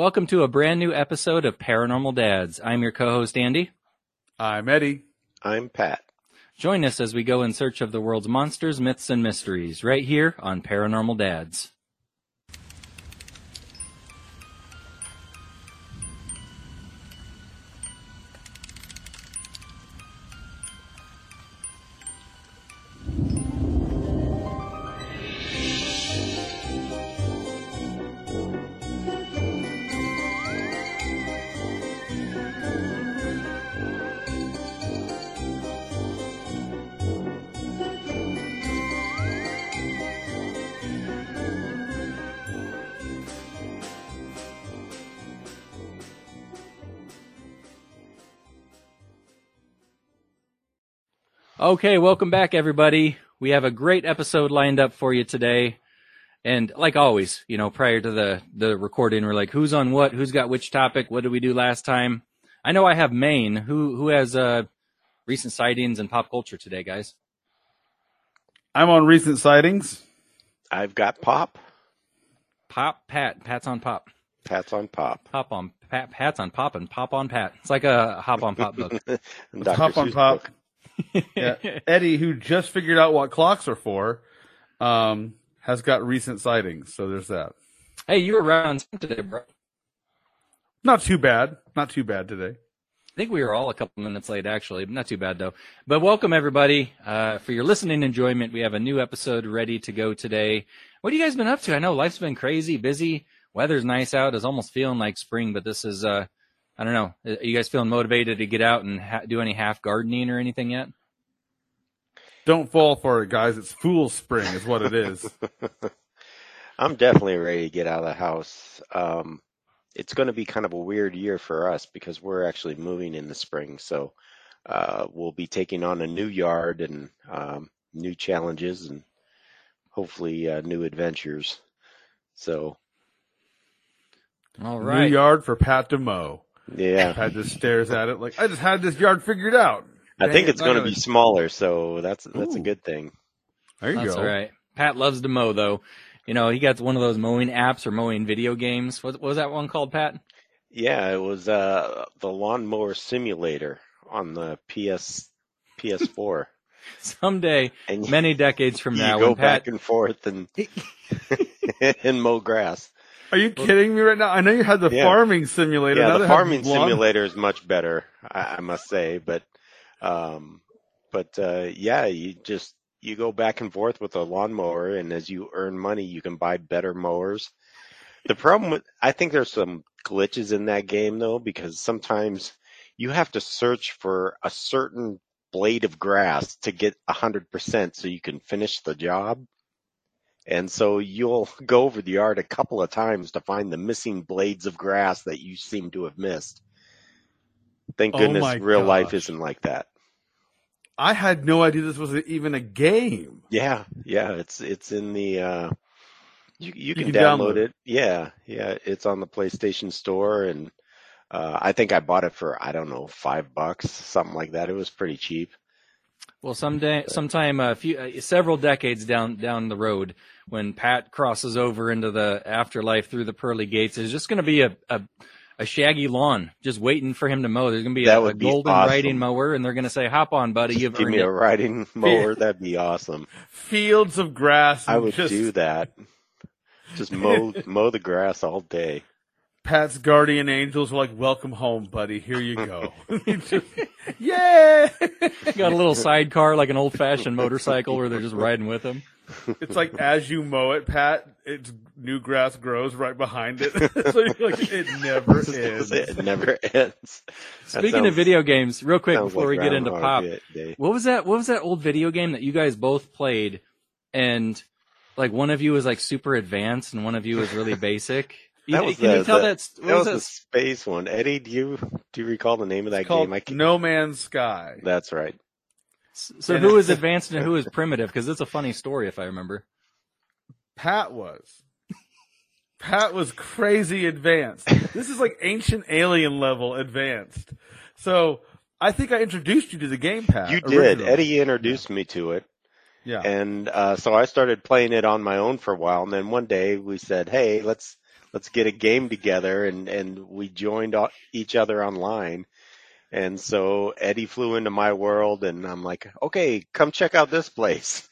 Welcome to a brand new episode of Paranormal Dads. I'm your co-host Andy. I'm Eddie. I'm Pat. Join us as we go in search of the world's monsters, myths, and mysteries right here on Paranormal Dads. Okay, welcome back everybody. We have a great episode lined up for you today. And like always, you know, prior to the, the recording, we're like, who's on what? Who's got which topic? What did we do last time? I know I have Maine. Who, who has, uh, recent sightings and pop culture today, guys? I'm on recent sightings. I've got Pop. Pop, Pat. Pat's on pop. Pat's on Pop. Pop on Pat. Pat's on pop and pop on Pat. It's like a hop on pop book. Dr. Pop on Seuss pop. book. Yeah. Eddie, who just figured out what clocks are for, um, has got recent sightings. So there's that. hey, you were around today, bro. Not too bad. Not too bad today. I think we were all a couple minutes late, actually. Not too bad though. But welcome everybody uh, for your listening enjoyment. We have a new episode ready to go today. What have you guys been up to? I know life's been crazy, busy. Weather's nice out. It's almost feeling like spring, but this is uh, I don't know. Are you guys feeling motivated to get out and ha- do any half gardening or anything yet? Don't fall for it, guys. It's Fool Spring is what it is. I'm definitely ready to get out of the house. Um, it's going to be kind of a weird year for us because we're actually moving in the spring. So uh, we'll be taking on a new yard and um, new challenges and hopefully uh, new adventures. So all right, New yard for Pat to mow. Yeah, I just stares at it like, I just had this yard figured out. I Dang think it's going to be smaller. So that's that's a good thing. There you That's go. all right. Pat loves to mow though. You know, he got one of those mowing apps or mowing video games. What, what was that one called, Pat? Yeah, it was uh, the lawnmower simulator on the PS PS4. Someday, And you- many decades from you now, go when Pat go back and forth and and mow grass. Are you kidding me right now? I know you had the Yeah. farming simulator. Yeah, the farming simulator is much better, I, I must say. But, um, but uh, yeah, you just you go back and forth with a lawnmower, and as you earn money, you can buy better mowers. The problem with I think there's some glitches in that game though, because sometimes you have to search for a certain blade of grass to get a hundred percent so you can finish the job. And so you'll go over the yard a couple of times to find the missing blades of grass that you seem to have missed. Thank Oh goodness my real life isn't like that. I had no idea this was even a game. Yeah, yeah, it's it's in the uh you you can, can download, download it. Yeah, yeah, it's on the PlayStation Store and uh I think I bought it for I don't know, 5 bucks, something like that. It was pretty cheap. Well, someday, sometime a few, uh, several decades down down the road, when Pat crosses over into the afterlife through the pearly gates, there's just going to be a, a a shaggy lawn just waiting for him to mow. There's going to be That a, a be golden awesome. riding mower, and they're going to say, "Hop on, buddy, you've Give earned me it." a riding mower, that'd be awesome. Fields of grass. I would just do that. Just mow mow the grass all day. Pat's guardian angels were like, "Welcome home, buddy. Here you go." He just, yeah. Got a little sidecar like an old fashioned motorcycle where they're just riding with him. It's like as you mow it, Pat, it's new grass grows right behind it. so you're like, it never ends. it never ends. Speaking sounds- of video games, real quick before like we get into pop, Groundhog Day. What was that? What was that old video game that you guys both played? And like one of you was like super advanced and one of you was really basic. You, That was can you the- tell the- that? What That was was the space one. Eddie, do you do you recall the name of that It's game? I No Man's Sky. That's right. So who was advanced and who is primitive? Because it's a funny story if I remember. Pat was. Pat was crazy advanced. This is like ancient alien level advanced. So I think I introduced you to the game, Pat. You did. originally. Eddie introduced me to it, Yeah. and uh, so I started playing it on my own for a while. And then one day we said, "Hey, let's let's get a game together, and and we joined each other online. And so Eddie flew into my world, and I'm like, okay, come check out this place.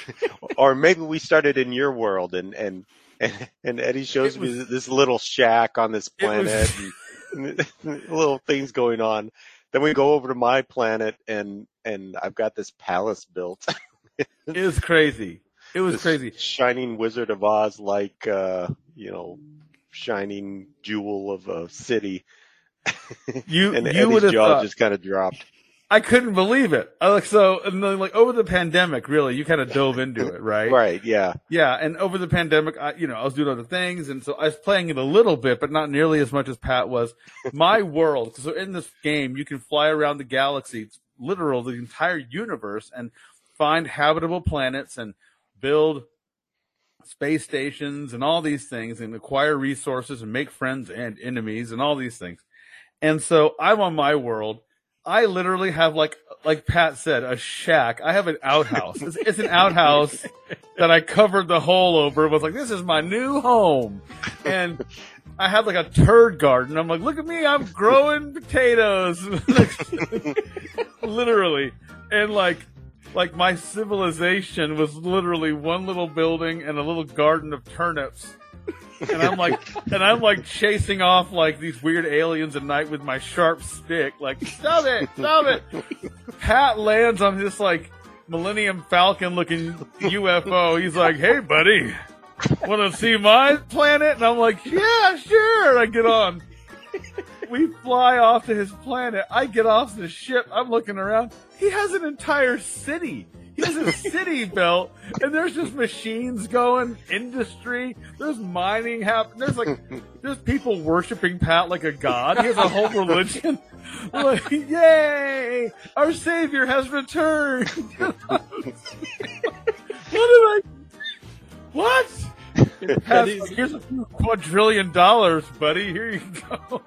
or maybe we started in your world, and and and, and Eddie shows It me this little shack on this It was- planet, and little things going on. Then we go over to my planet, and and I've got this palace built. It was crazy. It was this crazy. Shining Wizard of Oz, like uh, you know, shining jewel of a city. You and you Eddie's would have jaw thought. just kind of dropped. I couldn't believe it. I like so and then, like over the pandemic, really, you kind of dove into it, right? Right? Yeah. Yeah, and over the pandemic, I, you know, I was doing other things, and so I was playing it a little bit, but not nearly as much as Pat was. My world, so in this game, you can fly around the galaxy, it's literal, the entire universe, and find habitable planets and build space stations and all these things, and acquire resources and make friends and enemies and all these things. And so I'm on my world. I literally have like, like Pat said, a shack. I have an outhouse. It's, it's an outhouse that I covered the hole over. It was like, this is my new home. And I had like a turd garden. I'm like, look at me. I'm growing potatoes. literally. And like, like my civilization was literally one little building and a little garden of turnips. And I'm like, and I'm like chasing off like these weird aliens at night with my sharp stick. Like, stop it, stop it. Pat lands on this like Millennium Falcon looking UFO. He's like, hey buddy, want to see my planet? And I'm like, yeah, sure. And I get on. We fly off to his planet. I get off the ship. I'm looking around. He has an entire city. He has a city built, and there's just machines going, industry. There's mining happening. There's like, there's people worshiping Pat like a god. He has a whole religion. like, yay! Our savior has returned. what did I? What? Eddie's- Here's a few quadrillion dollars, buddy. Here you go.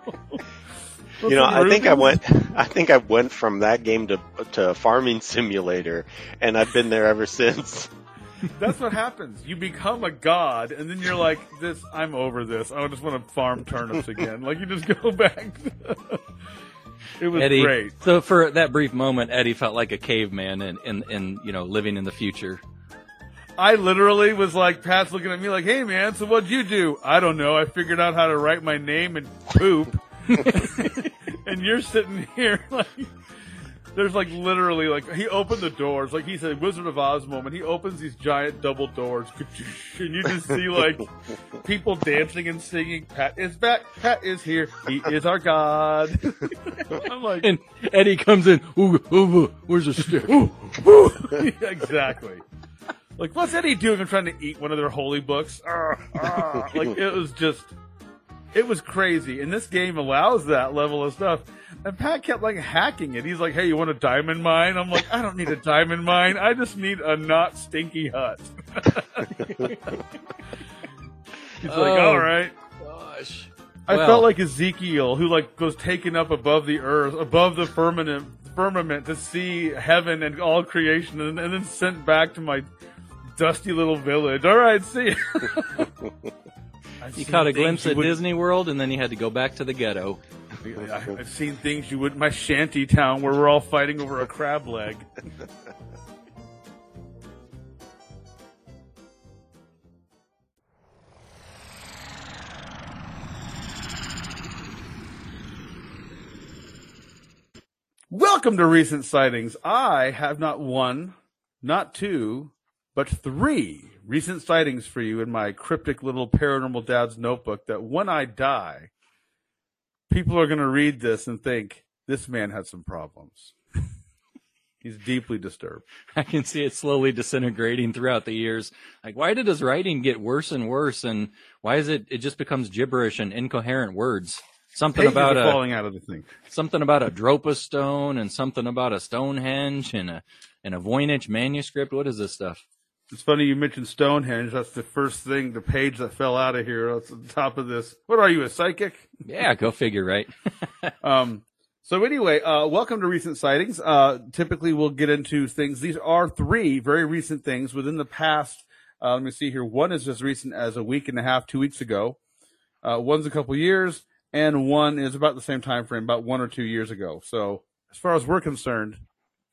You know, I think I went. I think I went from that game to to Farming Simulator, and I've been there ever since. That's what happens. You become a god, and then you're like, "This, I'm over this. I just want to farm turnips again." Like you just go back. it was Eddie. great. So for that brief moment, Eddie felt like a caveman and, and, and you know living in the future. I literally was like, Pat's looking at me like, "Hey, man, so what'd you do?" I don't know. I figured out how to write my name and poop. and you're sitting here like. There's like literally like he opened the doors like he's a Wizard of Oz moment. He opens these giant double doors, and you just see like people dancing and singing. Pat is back. Pat is here. He is our god. I'm like, And Eddie comes in. Ooh, ooh, ooh, where's the stick? Ooh. Yeah, exactly. Like, what's Eddie doing? I'm trying to eat one of their holy books. Ah, ah. Like, it was just, it was crazy. And this game allows that level of stuff. And Pat kept like hacking it. He's like, "Hey, you want a diamond mine?" I'm like, "I don't need a diamond mine. I just need a not stinky hut." He's like, Oh. "All right." Gosh. I Well- felt like Ezekiel, who like goes taken up above the earth, above the firmament, firmament to see heaven and all creation, and, and then sent back to my dusty little village. All right, see. I've You caught a glimpse at Disney World, and then you had to go back to the ghetto. I- I've seen things you would. My shanty town where we're all fighting over a crab leg. Welcome to recent sightings. I have not one, not two, but three recent sightings for you in my cryptic little paranormal dad's notebook. That when I die, people are going to read this and think this man had some problems. He's deeply disturbed. I can see it slowly disintegrating throughout the years. Like, why did his writing get worse and worse? And why is it, it just becomes gibberish and incoherent words? Something Pages about a, falling out of the thing. something about a Dropa stone and something about a Stonehenge and a, and a Voynich manuscript. What is this stuff? It's funny you mentioned Stonehenge. That's the first thing, the page that fell out of here. That's on top of this. What are you, a psychic? Yeah, go figure, right? Um, so anyway, uh, welcome to recent sightings. Uh, typically we'll get into things. These are three very recent things within the past. Uh, let me see here. One is as recent as a week and a half, two weeks ago. Uh, one's a couple years, and one is about the same time frame, about one or two years ago. So as far as we're concerned,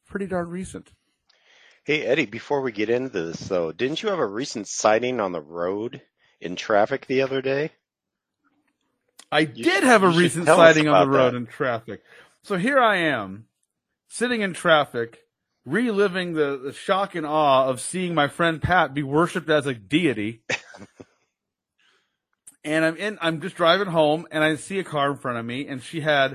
pretty darn recent. Hey Eddie, before we get into this though, didn't you have a recent sighting on the road in traffic the other day? I did have a recent sighting on the road that. in traffic. So here I am, sitting in traffic, reliving the, the shock and awe of seeing my friend Pat be worshipped as a deity. and I'm in, I'm just driving home and I see a car in front of me and she had,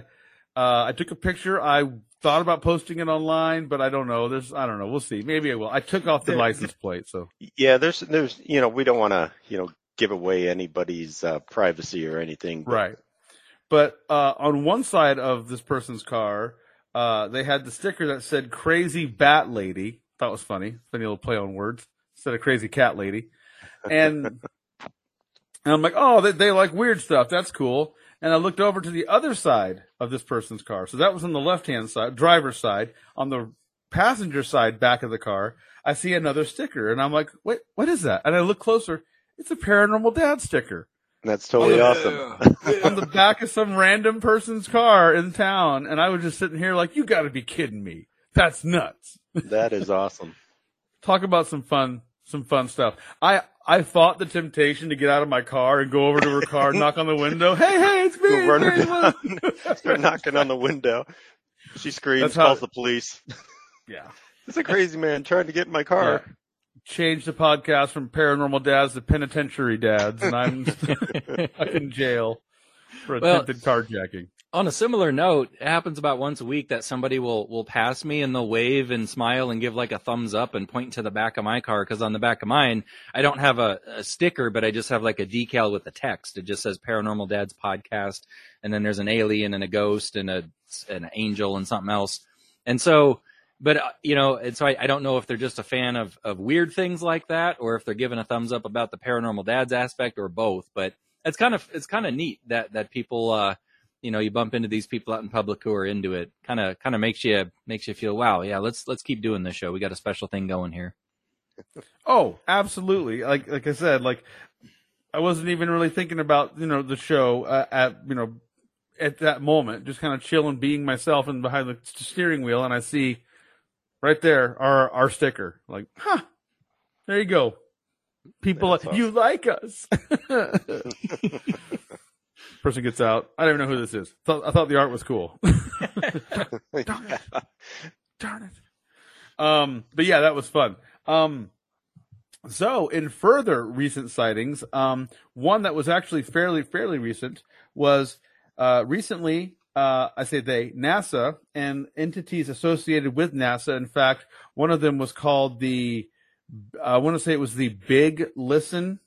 uh, I took a picture. I thought about posting it online, but I don't know. There's, I don't know. We'll see. Maybe I will. I took off the license plate. So Yeah, there's there's you know we don't want to you know give away anybody's uh, privacy or anything. but Right. But uh, on one side of this person's car, uh, they had the sticker that said "Crazy Bat Lady." Thought it was funny, funny little play on words instead of "Crazy Cat Lady," and and I'm like, oh, they, they like weird stuff. That's cool. And I looked over to the other side of this person's car. So that was on the left hand side, driver's side. On the passenger side, back of the car, I see another sticker, and I'm like, wait, what is that? And I look closer. It's a Paranormal Dad sticker That's totally Oh, awesome. on the back of some random person's car in town, and I was just sitting here like, you got to be kidding me. That's nuts. that is awesome. Talk about some fun, some fun stuff. I I fought the temptation to get out of my car and go over to her car, knock on the window. Hey, hey, it's me. Go run her Mary Lou." down, start knocking on the window. She screams, That's how- calls the police. Yeah. It's a crazy man trying to get in my car. Change the podcast from paranormal dads to penitentiary dads, and I'm stuck in jail for Well- attempted carjacking. On a similar note, it happens about once a week that somebody will will pass me and they'll wave and smile and give like a thumbs up and point to the back of my car because on the back of mine I don't have a, a sticker, but I just have like a decal with the text. It just says Paranormal Dad's podcast, and then there's an alien and a ghost and a an angel and something else. And so, but uh, you know, and so I, I don't know if they're just a fan of of weird things like that, or if they're giving a thumbs up about the Paranormal Dad's aspect, or both. But it's kind of it's kind of neat that that people. uh you know you bump into these people out in public who are into it kind of kind of makes you makes you feel wow yeah let's let's keep doing this show we got a special thing going here Oh, absolutely. Like like I said, like I wasn't even really thinking about you know the show uh, at you know at that moment, just kind of chilling, being myself, and behind the steering wheel, and I see right there our our sticker. Like, huh? There you go. People, That's like, you like us. Person gets out. I don't even know who this is. Thought, I thought the art was cool. Yeah. Darn it. Um, but yeah, that was fun. Um, so in further recent sightings, um, one that was actually fairly, fairly recent was, uh, recently, uh, I say they, NASA and entities associated with NASA. In fact, one of them was called the, I want to say it was the Big Listen.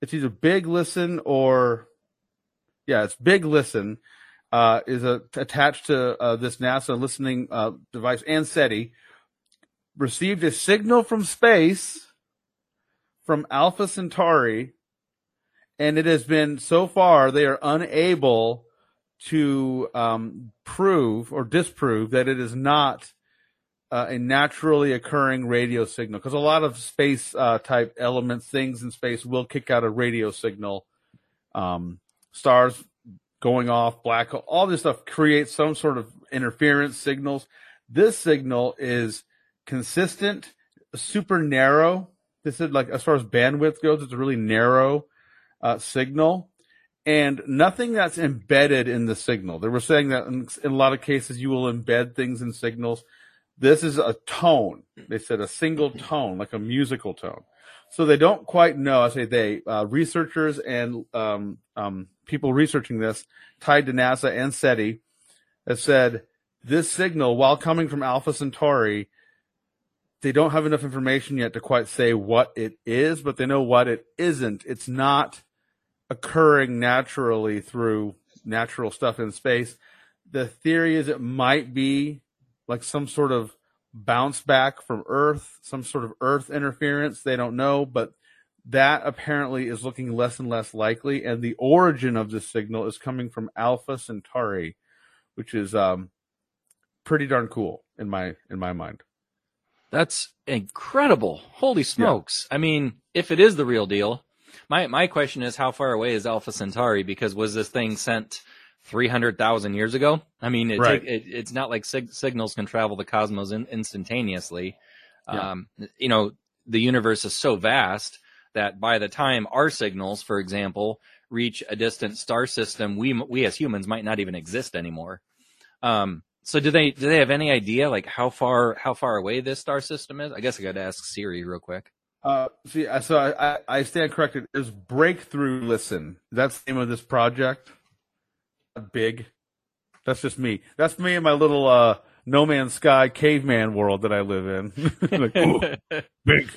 It's either Big Listen or, yeah, it's Big Listen uh, is a, attached to uh, this NASA listening uh, device and SETI, received a signal from space from Alpha Centauri, and it has been so far they are unable to um, prove or disprove that it is not uh, a naturally occurring radio signal because a lot of space uh, type elements, things in space, will kick out a radio signal. Um, stars going off, black hole, all this stuff creates some sort of interference signals. This signal is consistent, super narrow. This is like, as far as bandwidth goes, it's a really narrow uh, signal and nothing that's embedded in the signal. They were saying that in, in a lot of cases you will embed things in signals. This is a tone. They said a single tone, like a musical tone. So they don't quite know. I say they, uh, researchers and um, um, people researching this tied to NASA and SETI have said this signal, while coming from Alpha Centauri, they don't have enough information yet to quite say what it is, but they know what it isn't. It's not occurring naturally through natural stuff in space. The theory is it might be like some sort of bounce back from Earth, some sort of Earth interference. They don't know, but that apparently is looking less and less likely. And the origin of this signal is coming from Alpha Centauri, which is um, pretty darn cool in my in my mind. that's incredible holy smokes i mean if it is the real deal My my question is, how far away is Alpha Centauri? Because was this thing sent three hundred thousand years ago? I mean, it, Right. take, it it's not like sig- signals can travel the cosmos in, instantaneously. Yeah. Um, you know, the universe is so vast that by the time our signals, for example, reach a distant star system, we we as humans might not even exist anymore. Um, so do they do they have any idea like how far how far away this star system is? I guess I got to ask Siri real quick. Uh, see, so I, I, I stand corrected. Is Breakthrough Listen? That's the name of this project. Big. That's just me. That's me in my little uh, No Man's Sky caveman world that I live in. like, "Ooh, big,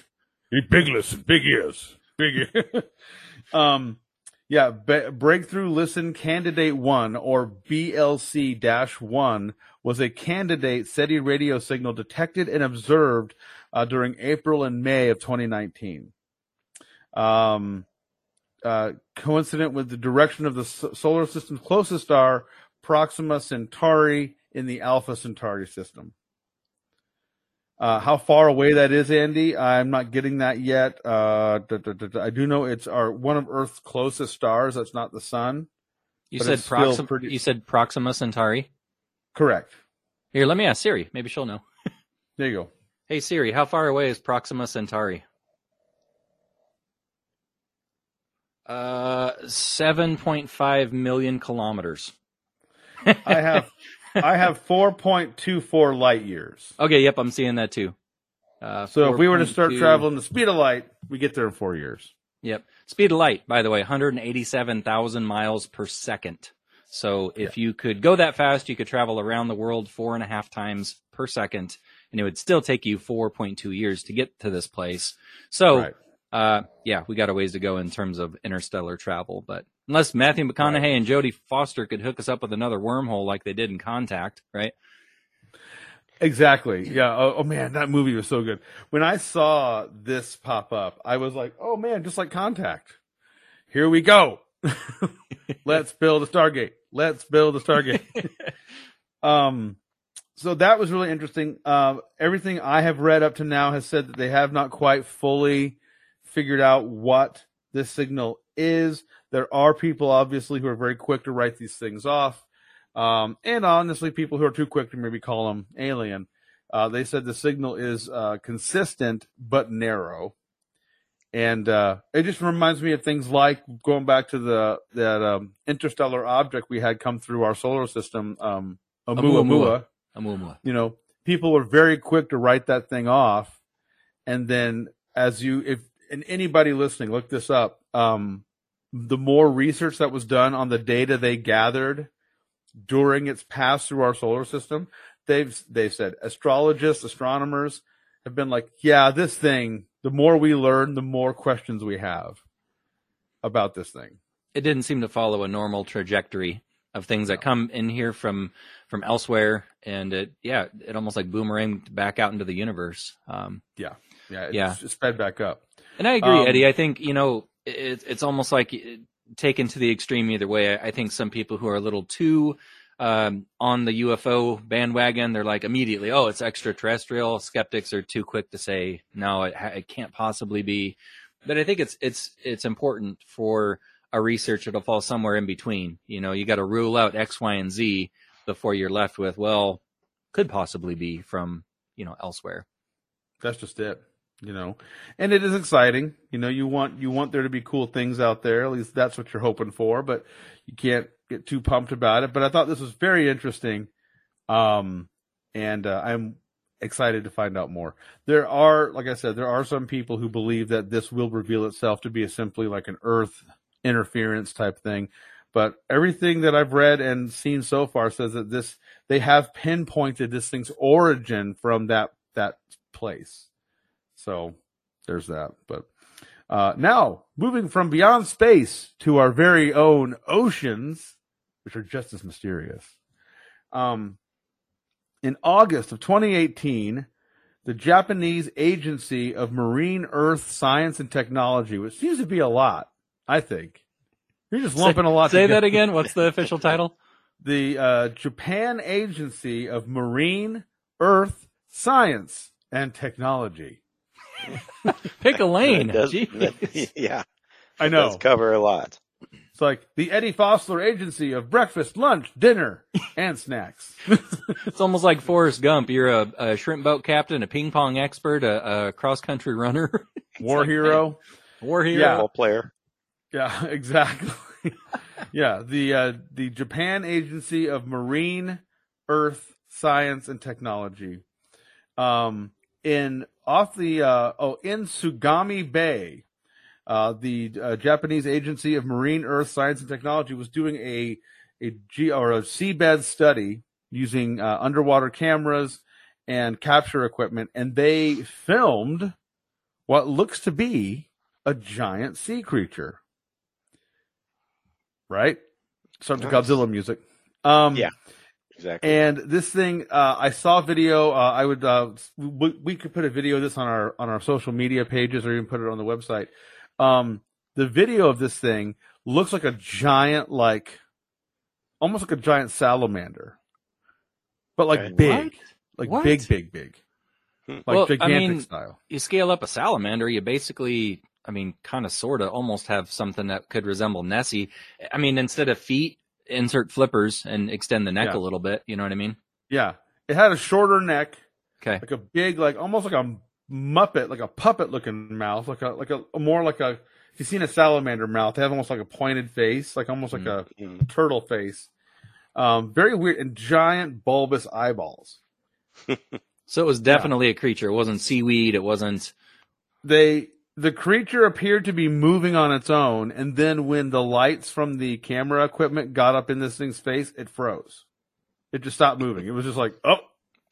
big listen, big ears, big ears. um, yeah, Be- Breakthrough Listen Candidate One or BLC dash one was a candidate SETI radio signal detected and observed uh, during April and May of 2019. Um, uh, coincident with the direction of the solar system's closest star, Proxima Centauri, in the Alpha Centauri system. Uh, how far away that is, Andy, I'm not getting that yet. Uh, da- da- da- I do know it's our one of Earth's closest stars. That's not the sun. You said Proxima. pretty- You said Proxima Centauri. Correct. Here, let me ask Siri. Maybe she'll know. There you go. Hey Siri, how far away is Proxima Centauri? Uh, seven point five million kilometers. I have I have 4.24 light years. Okay, yep, I'm seeing that too. Uh, So if we were to start 4.2 traveling the speed of light, we get there in four years. Yep. Speed of light, by the way, 187,000 miles per second. So if you could go that fast, you could travel around the world four and a half times per second, and it would still take you 4.2 years to get to this place. So, Right. Uh, yeah, we got a ways to go in terms of interstellar travel, but unless Matthew McConaughey and Jodie Foster could hook us up with another wormhole like they did in Contact, right? Exactly. Yeah. Oh, oh, man, that movie was so good. When I saw this pop up, I was like, "Oh man, just like Contact. Here we go. Let's build a Stargate. Let's build a Stargate." um, so that was really interesting. Uh, everything I have read up to now has said that they have not quite fully figured out what this signal is. There are people, obviously, who are very quick to write these things off. Um, and honestly, people who are too quick to maybe call them alien. Uh, they said the signal is uh, consistent but narrow, and uh, it just reminds me of things like going back to the that um, interstellar object we had come through our solar system, um, Oumuamua. Oumuamua. You know, people were very quick to write that thing off, and then as you, if and anybody listening, look this up. Um, the more research that was done on the data they gathered during its pass through our solar system, they've they said astrologists, astronomers have been like, yeah, this thing. The more we learn, the more questions we have about this thing. it didn't seem to follow a normal trajectory of things that come in here from from elsewhere and it yeah it almost like boomeranged back out into the universe um Yeah, Yeah. it's sped back up. And i agree Um, eddie i think you know it, it's almost like taken to the extreme either way. I, I think some people who are a little too um on the ufo bandwagon they're like immediately oh it's extraterrestrial. Skeptics are too quick to say no it, it can't possibly be. But i think it's it's it's important for a researcher to fall somewhere in between. You know, you got to rule out X, Y, and Z before you're left with, well, could possibly be from, you know, elsewhere. That's just it, you know. And it is exciting. You know, you want you want there to be cool things out there. At least that's what you're hoping for, but you can't get too pumped about it. But I thought this was very interesting. Um and uh, I'm excited to find out more. There are like I said, there are some people who believe that this will reveal itself to be simply like an earth interference type thing. But everything that I've read and seen so far says that this they have pinpointed this thing's origin from that that place. So there's that. But uh, now moving from beyond space to our very own oceans, which are just as mysterious. Um, in August of 2018, the Japanese Agency of Marine Earth Science and Technology, which seems to be a lot, I think. You're just lumping say, a lot. Say together that again. What's the official title? the uh, Japan Agency of Marine, Earth, Science, and Technology. Pick a lane. Does- Jeez. that- yeah, I know. does cover a lot. It's like the Eddie Fossler Agency of breakfast, lunch, dinner, and snacks. It's almost like Forrest Gump. You're a, a shrimp boat captain, a ping pong expert, a, a cross country runner, War like, hero. war hero. Yeah. Player. Yeah, exactly. yeah, the uh, the Japan Agency of Marine, Earth Science and Technology, um, in off the uh, oh in Sagami Bay, uh, the uh, Japanese Agency of Marine, Earth Science and Technology was doing a a G or a seabed study using uh, underwater cameras and capture equipment, and they filmed what looks to be a giant sea creature. Right? Start the Nice. Godzilla music. Um, Yeah. Exactly. and this thing, uh, I saw a video. Uh, I would, uh, we, we could put a video of this on our on our social media pages, or even put it on the website. Um, the video of this thing looks like a giant, like almost like a giant salamander, but like Okay. big, What? like What? big, big, big, Hmm. like Well, I gigantic mean, style. You scale up a salamander, you basically, I mean, kind of, sort of, almost have something that could resemble Nessie. I mean, instead of feet, insert flippers and extend the neck Yeah. a little bit. You know what I mean? Yeah, it had a shorter neck, Okay. like a big, like almost like a muppet, like a puppet looking mouth, like a like a, more like a. If you've seen a salamander mouth, they have almost like a pointed face, like almost like a Mm. turtle face. Um, very weird and giant bulbous eyeballs. So it was definitely a creature. It wasn't seaweed. It wasn't. They the creature appeared to be moving on its own, and then when the lights from the camera equipment got up in this thing's face, it froze. It just stopped moving. It was just like, oh,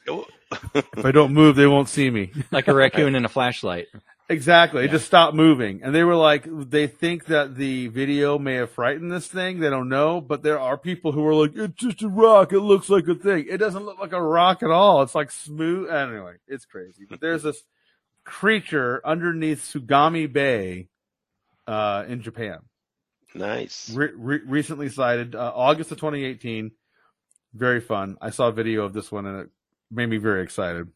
if I don't move, they won't see me. like a raccoon in a flashlight. Exactly. It just stopped moving. And they were like, they think that the video may have frightened this thing. They don't know, but there are people who are like, it's just a rock. It looks like a thing. It doesn't look like a rock at all. It's like smooth. Anyway, it's crazy. But there's this creature underneath Sagami Bay, uh, in Japan. Nice. Re- re- recently sighted, uh, August of 2018. Very fun. I saw a video of this one and it made me very excited.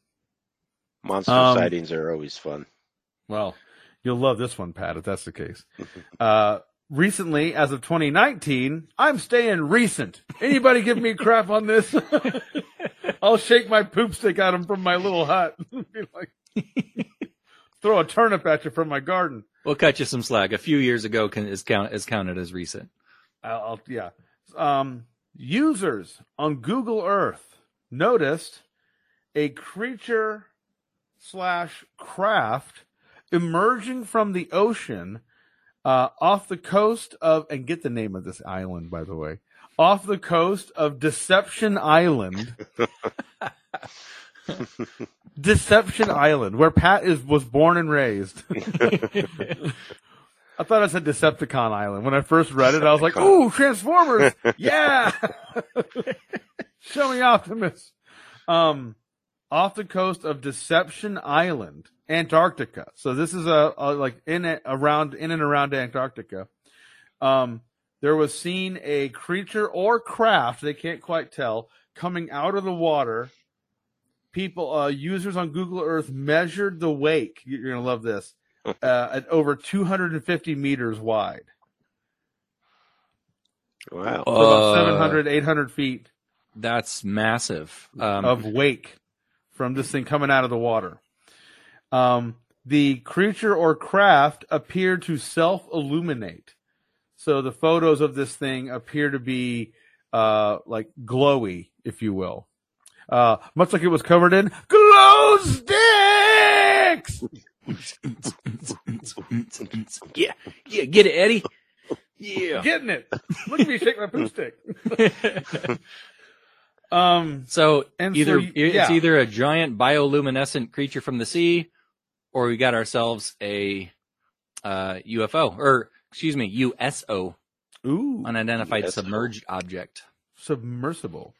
Monster Um, sightings are always fun. Well, you'll love this one, Pat, if that's the case. Uh, recently, as of 2019, I'm staying recent. Anybody give me crap on this? I'll shake my poop stick at him from my little hut. Like, throw a turnip at you from my garden. We'll cut you some slack. A few years ago can, is count is counted as recent. I'll, I'll yeah. Um, users on Google Earth noticed a creature slash craft emerging from the ocean uh, off the coast of and get the name of this island by the way off the coast of Deception Island. Deception Island, where Pat is was born and raised. I thought I said Decepticon Island. When I first read it, I was like, ooh, Transformers! Yeah! Show me Optimus. Um, off the coast of Deception Island, Antarctica. So this is a, a like in it, around, in and around Antarctica. Um, there was seen a creature or craft, they can't quite tell, coming out of the water. People, uh, users on Google Earth measured the wake. You're gonna love this uh, at over 250 meters wide. Wow. So about Uh, 700, 800 feet That's massive. Um, of wake from this thing coming out of the water. Um, the creature or craft appeared to self illuminate. So the photos of this thing appear to be uh, like glowy, if you will. Uh, much like it was covered in glow sticks. yeah, yeah, get it, Eddie. Yeah. Getting it. Look at me shake my poop stick. um, so And either so you- it's either a giant bioluminescent creature from the sea, or we got ourselves a uh, UFO, or excuse me, USO, ooh, unidentified USO. submerged object. Submersible.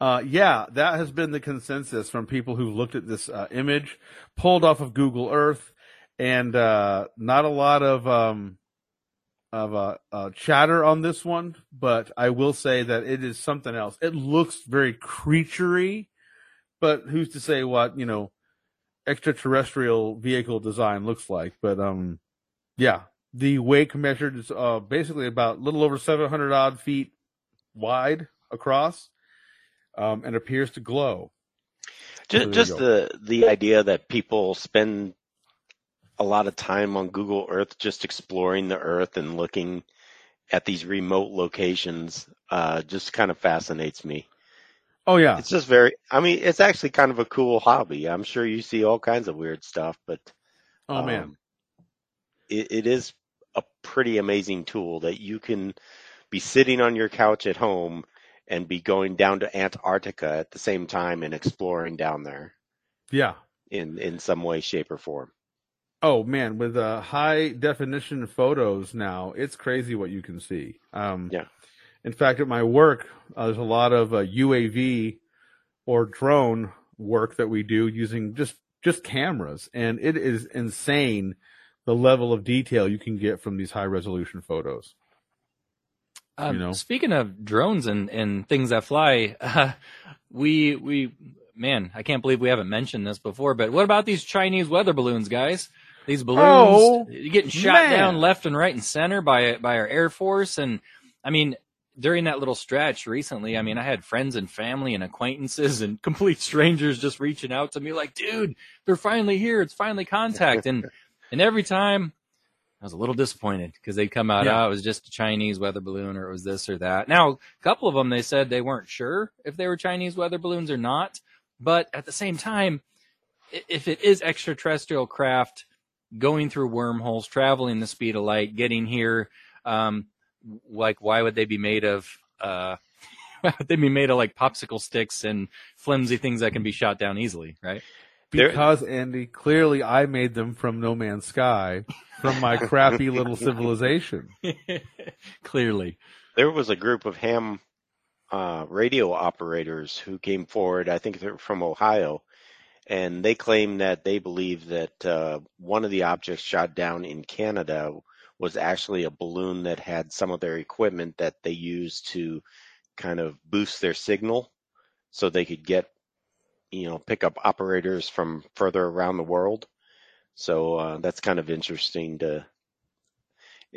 Uh, yeah, that has been the consensus from people who've looked at this uh, image pulled off of Google Earth, and uh, not a lot of um, of uh, uh, chatter on this one. But I will say that it is something else. It looks very creaturey, but who's to say what you know extraterrestrial vehicle design looks like? But um, yeah, The wake measured is uh, basically about a little over 700 odd feet wide across, um, and appears to glow. Just, you just the the idea that people spend a lot of time on Google Earth just exploring the Earth and looking at these remote locations uh, just kind of fascinates me. Oh yeah, It's just very. I mean, it's actually kind of a cool hobby. I'm sure you see all kinds of weird stuff, but oh man, um, it, it is a pretty amazing tool that you can be sitting on your couch at home and be going down to Antarctica at the same time and exploring down there yeah. in in some way, shape, or form. Oh man, with uh, high definition photos now, it's crazy what you can see. Um, Yeah. In fact, at my work, uh, there's a lot of uh, UAV or drone work that we do using just just cameras, and it is insane the level of detail you can get from these high resolution photos. Um, you know? Speaking of drones and, and things that fly, uh, we we man, I can't believe we haven't mentioned this before. But what about these Chinese weather balloons, guys? These balloons Oh, getting shot man. down left and right and center by by our air force, and I mean. During that little stretch recently, I mean, I had friends and family and acquaintances and complete strangers just reaching out to me like, dude, they're finally here. It's finally contact. And, and every time I was a little disappointed because they'd come out, Yeah. oh, it was just a Chinese weather balloon or it was this or that. Now, a couple of them, they said they weren't sure if they were Chinese weather balloons or not. But at the same time, if it is extraterrestrial craft going through wormholes, traveling the speed of light, getting here, um, like why would they be made of, uh, would be made of like popsicle sticks and flimsy things that can be shot down easily, right? There- Because Andy, clearly I made them from No Man's Sky, from my crappy little civilization. Clearly. There was a group of ham uh, radio operators who came forward. I think they're from Ohio, and they claim that they believe that uh, one of the objects shot down in Canada was actually a balloon that had some of their equipment that they used to kind of boost their signal, so they could get, you know, pick up operators from further around the world. So uh, that's kind of interesting to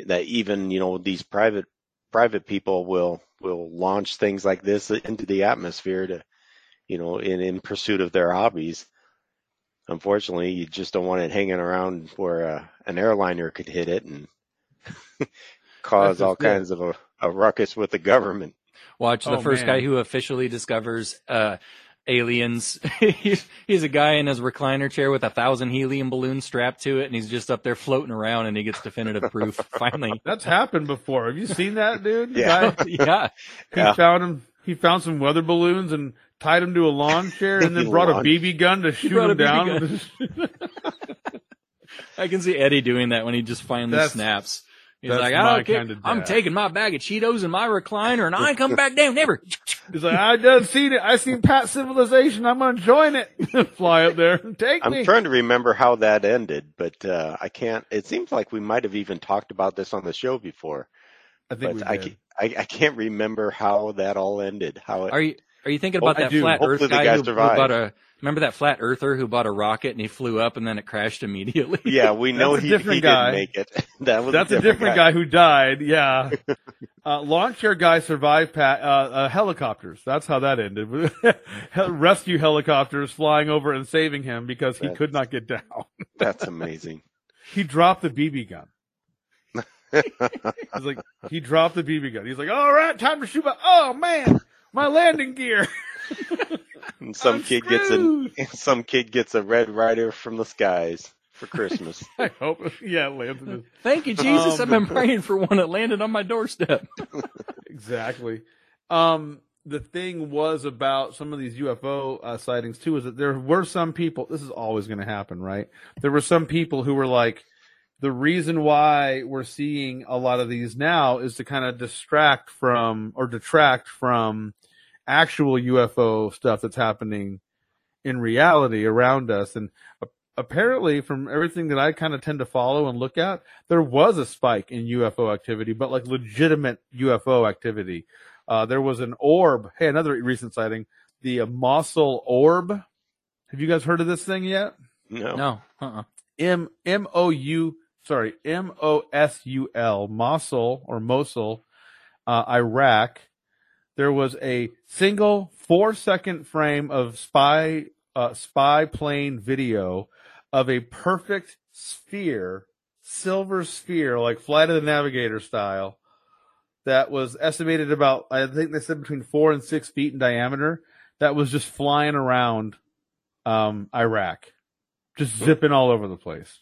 that even you know these private private people will will launch things like this into the atmosphere to you know in in pursuit of their hobbies unfortunately you just don't want it hanging around where uh, an airliner could hit it and cause all just kinds of a, a ruckus with the government Watch the Oh, first man. guy who officially discovers uh, aliens. he's, he's a guy in his recliner chair with a thousand helium balloons strapped to it, and he's just up there floating around, and he gets definitive proof. Finally, That's happened before. Have you seen that, dude? Yeah. guy- yeah, He Yeah. found him. He found some weather balloons and tied him to a lawn chair, and then brought a BB gun to shoot him down. I can see Eddie doing that when he just finally That's- snaps. He's that's like, I don't care. I'm taking my bag of Cheetos and my recliner, and I ain't coming back down never. He's like, I done seen it. I seen Pat Civilization. I'm gonna join it. Fly up there. Take i'm me. trying to remember how that ended but uh, i can't it seems like we might have even talked about this on the show before I think but we I, did. ca- I i can't remember how that all ended how it Are you are you thinking Oh, about I that do. flat Hopefully Earth the guy, guy who, who survived. bought a? Remember that flat earther who bought a rocket and he flew up and then it crashed immediately? Yeah, we know a he, different he guy. didn't make it. That was That's a different guy. who died. Yeah. Uh, launch chair guy survived uh, uh, helicopters. That's how that ended. Rescue helicopters flying over and saving him because he That's- could not get down. That's amazing. He dropped the BB gun. He's like, he dropped the BB gun. He's like, all right, time to shoot. My, oh man, my landing gear. And some I'm kid gets a some kid gets a Red Ryder from the skies for Christmas. I hope. Yeah, landed it. Thank you, Jesus. Um, I've been praying for one that landed on my doorstep. Exactly. Um, the thing was about some of these UFO uh, sightings too is that there were some people. This is always going to happen, right? There were some people who were like, the reason why we're seeing a lot of these now is to kind of distract from or detract from actual UFO stuff that's happening in reality around us. And apparently, from everything that I kind of tend to follow and look at, there was a spike in UFO activity, but like legitimate UFO activity. Uh, there was an orb. Hey, another recent sighting, the uh, Mosul orb. Have you guys heard of this thing yet? No. No, uh-uh. M M O U sorry, M O S U L, Mosul or Mosul, uh, Iraq. There was a single four second frame of spy uh, spy plane video of a perfect sphere, silver sphere, like Flight of the Navigator style, that was estimated about I think they said between four and six feet in diameter. That was just flying around um, Iraq, just zipping all over the place.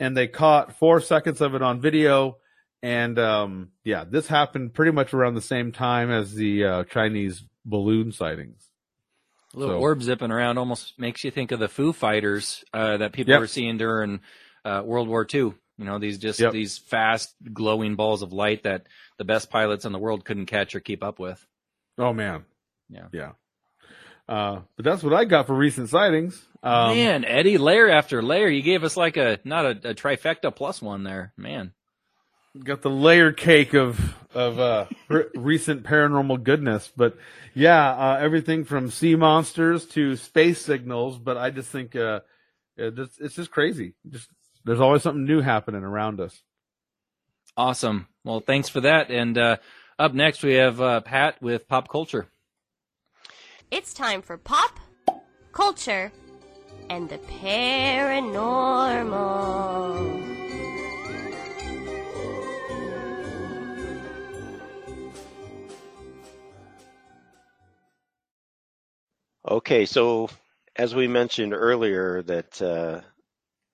And they caught four seconds of it on video. And um, yeah, this happened pretty much around the same time as the uh, Chinese balloon sightings. A little So- orb zipping around almost makes you think of the Foo Fighters uh, that people Yep. were seeing during uh, World War II. You know, these just Yep. these fast glowing balls of light that the best pilots in the world couldn't catch or keep up with. Oh man, Yeah. yeah. Uh, but that's what I got for recent sightings. Um, Man, Eddie, layer after layer, you gave us like a not a, a trifecta plus one there. Man, got the layer cake of of uh, re- recent paranormal goodness. But yeah, uh, everything from sea monsters to space signals. But I just think uh, it just, it's just crazy. Just there's always something new happening around us. awesome. Well, thanks for that. And uh, up next, we have uh, Pat with pop culture. It's time for pop, culture, and the paranormal. Okay, so as we mentioned earlier, that uh,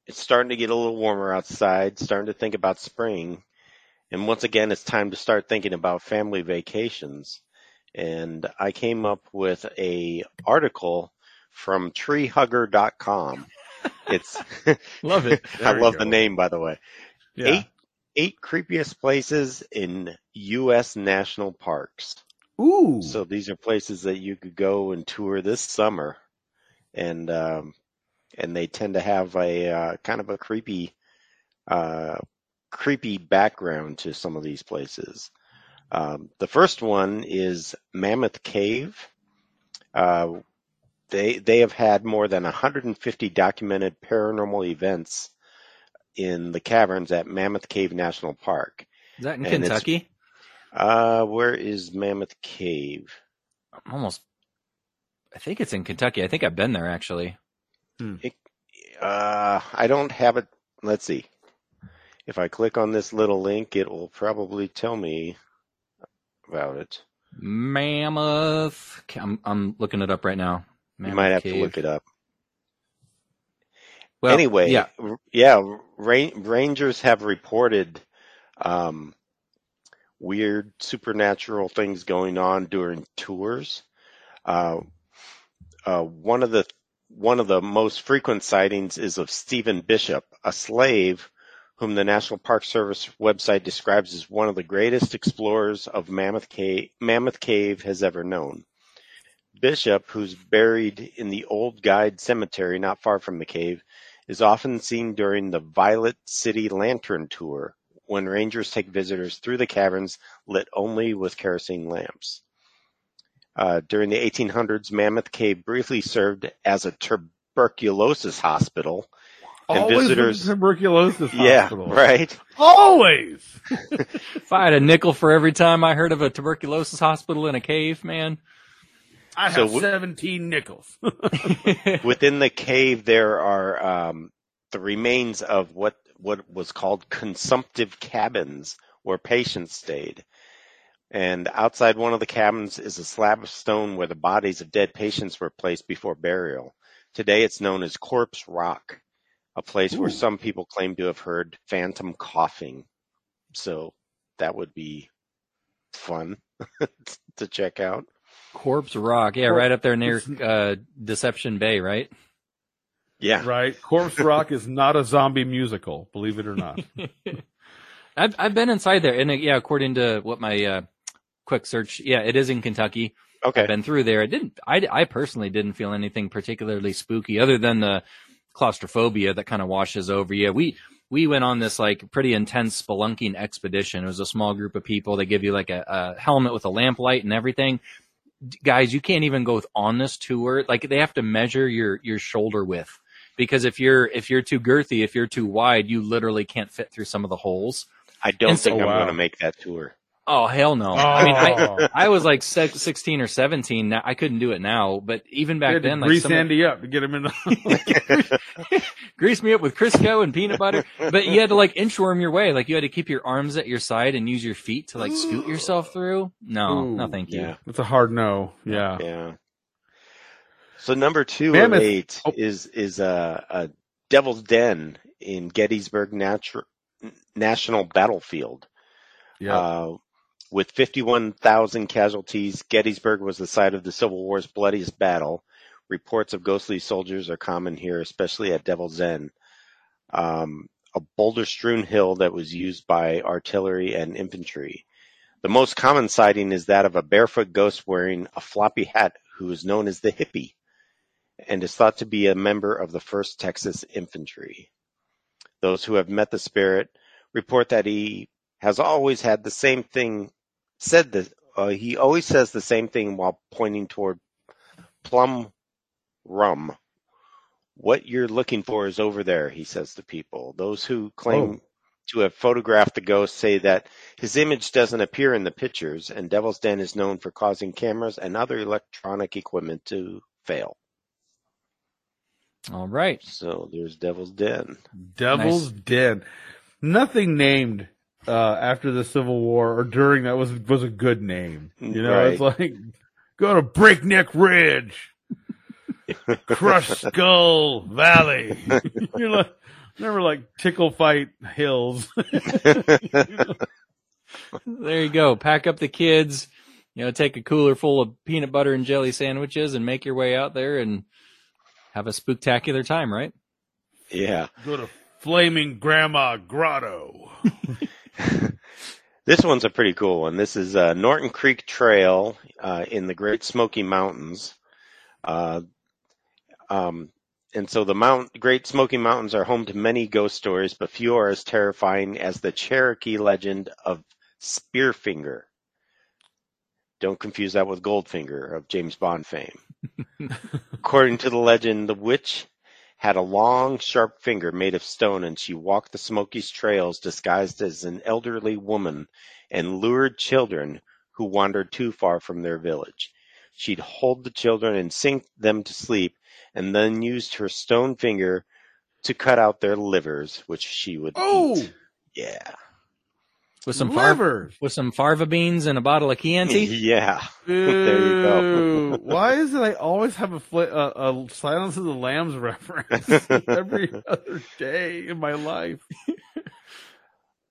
it's starting to get a little warmer outside, starting to think about spring. And once again, it's time to start thinking about family vacations. And I came up with a article from treehugger.com. It's Love it. I love go. the name by the way. Yeah. Eight eight creepiest places in US national parks. Ooh. So these are places that you could go and tour this summer, and um, and they tend to have a uh, kind of a creepy, uh, creepy background to some of these places. Um, the first one is Mammoth Cave. Uh, they they have had more than 150 documented paranormal events in the caverns at Mammoth Cave National Park. Is that in And Kentucky? Uh, where is Mammoth Cave? I'm almost. I think it's in Kentucky. I think I've been there actually. Uh, I don't have it. Let's see. If I click on this little link, it will probably tell me about it. Mammoth. I'm I'm looking it up right now. you might have to look it up. Well, anyway, yeah. yeah, ra- rangers have reported um, weird supernatural things going on during tours. Uh, uh, one of the one of the most frequent sightings is of Stephen Bishop, a slave whom the National Park Service website describes as one of the greatest explorers of Mammoth Cave, Mammoth Cave has ever known. Bishop, who's buried in the old guide cemetery not far from the cave, is often seen during the Violet City Lantern Tour when rangers take visitors through the caverns lit only with kerosene lamps. Uh, during the 1800s, Mammoth Cave briefly served as a tuberculosis hospital. and Always with visitors- the tuberculosis Yeah, hospital. right. Always. If I had a nickel for every time I heard of a tuberculosis hospital in a cave, man. I So have w- 17 nickels. Within the cave, there are um, the remains of what what was called consumptive cabins, where patients stayed. And outside one of the cabins is a slab of stone where the bodies of dead patients were placed before burial. Today, it's known as Corpse Rock, a place where some people claim to have heard phantom coughing. So that would be fun to check out. Corpse Rock, yeah, Cor- right up there near uh, Deception Bay, right? Yeah. right. Corpse Rock is not a zombie musical, believe it or not. I've I've been inside there, and uh, yeah, according to what my uh, quick search, yeah, it is in Kentucky. Okay. I've been through there. I didn't. I I personally didn't feel anything particularly spooky, other than the claustrophobia that kind of washes over you. We we went on this like pretty intense spelunking expedition. It was a small group of people. They give you like a, a helmet with a lamplight and everything. D- Guys, you can't even go on this tour. Like they have to measure your your shoulder width because if you're if you're too girthy, if you're too wide, you literally can't fit through some of the holes. I don't And so- think I'm wow. going to uh, make that tour. Oh hell no! I mean, I, Oh. I was like 16 or 17. Now I couldn't do it now, but even You back had to then, like grease some Andy up to get him in. The- grease me up with Crisco and peanut butter. But you had to like inchworm your way. Like you had to keep your arms at your side and use your feet to like scoot yourself through. No, Ooh, no, thank you. Yeah. That's a hard no. Yeah. Yeah. So number two Mammoth- of eight oh. is is a, a Devil's Den in Gettysburg Natu- National Battlefield. Yeah. Uh, with 51,000 casualties, Gettysburg was the site of the Civil War's bloodiest battle. Reports of ghostly soldiers are common here, especially at Devil's Den. Um, a boulder-strewn hill that was used by artillery and infantry. The most common sighting is that of a barefoot ghost wearing a floppy hat who is known as the hippie and is thought to be a member of the 1st Texas Infantry. Those who have met the spirit report that he has always had the same thing said that uh, he always says the same thing while pointing toward Plum Run. What you're looking for is over there, he says to people. Those who claim to have photographed the ghost say that his image doesn't appear in the pictures, and Devil's Den is known for causing cameras and other electronic equipment to fail. All right. So there's Devil's Den. Devil's Den. Nothing named uh, after the Civil War or during that was was a good name. You know, it's like go to Breakneck Ridge, Crush Skull Valley. You're like remember like Tickle Fight Hills. There you go. Pack up the kids. You know, take a cooler full of peanut butter and jelly sandwiches and make your way out there and have a spectacular time, right? yeah. go to Flaming Grandma Grotto. This one's a pretty cool one. This is uh, Norton Creek Trail uh, in the Great Smoky Mountains. Uh, um, and so the Mount, Great Smoky Mountains are home to many ghost stories, but few are as terrifying as the Cherokee legend of Spearfinger. Don't confuse that with Goldfinger of James Bond fame. According to the legend, the witch had a long, sharp finger made of stone, and she walked the Smokies trails disguised as an elderly woman and lured children who wandered too far from their village. She'd hold the children and sink them to sleep, and then used her stone finger to cut out their livers, which she would Oh, eat. Yeah. With some farva, with some farva beans and a bottle of Chianti. Yeah. There you go. Why is it I always have a, fl- a, a Silence of the Lambs reference every other day in my life?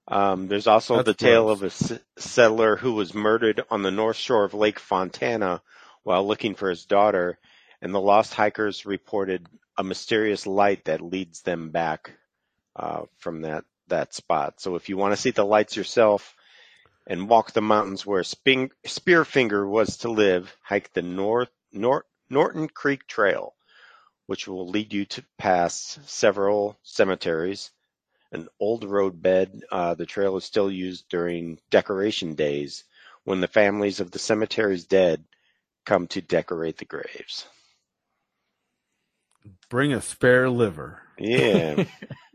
Um, there's also That's the tale gross. of a s- settler who was murdered on the north shore of Lake Fontana while looking for his daughter, and the lost hikers reported a mysterious light that leads them back uh, from that that spot. So if you want to see the lights yourself and walk the mountains where Sping- Spearfinger was to live, hike the North Nor- Norton Creek Trail, which will lead you to past several cemeteries an old roadbed. Uh, the trail is still used during decoration days when the families of the cemetery's dead come to decorate the graves. Bring a spare liver. Yeah.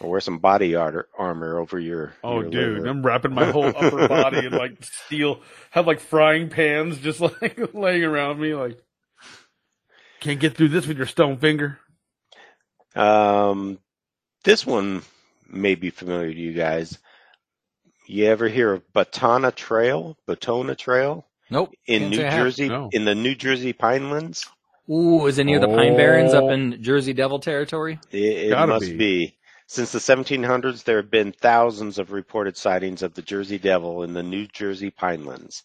or wear some body ar- armor over your. Oh, your dude, liver. I'm wrapping my whole upper body in like steel. Have like frying pans just like laying around me. Like, can't get through this with your stone finger. Um, this one may be familiar to you guys. You ever hear of Batona Trail? Batona Trail Nope. in Can't New say I have. Jersey, No. in the New Jersey Pinelands? Ooh, is it near the Pine Barrens up Oh. in Jersey Devil territory? It, it must be. be. Since the 1700s, there have been thousands of reported sightings of the Jersey Devil in the New Jersey Pinelands.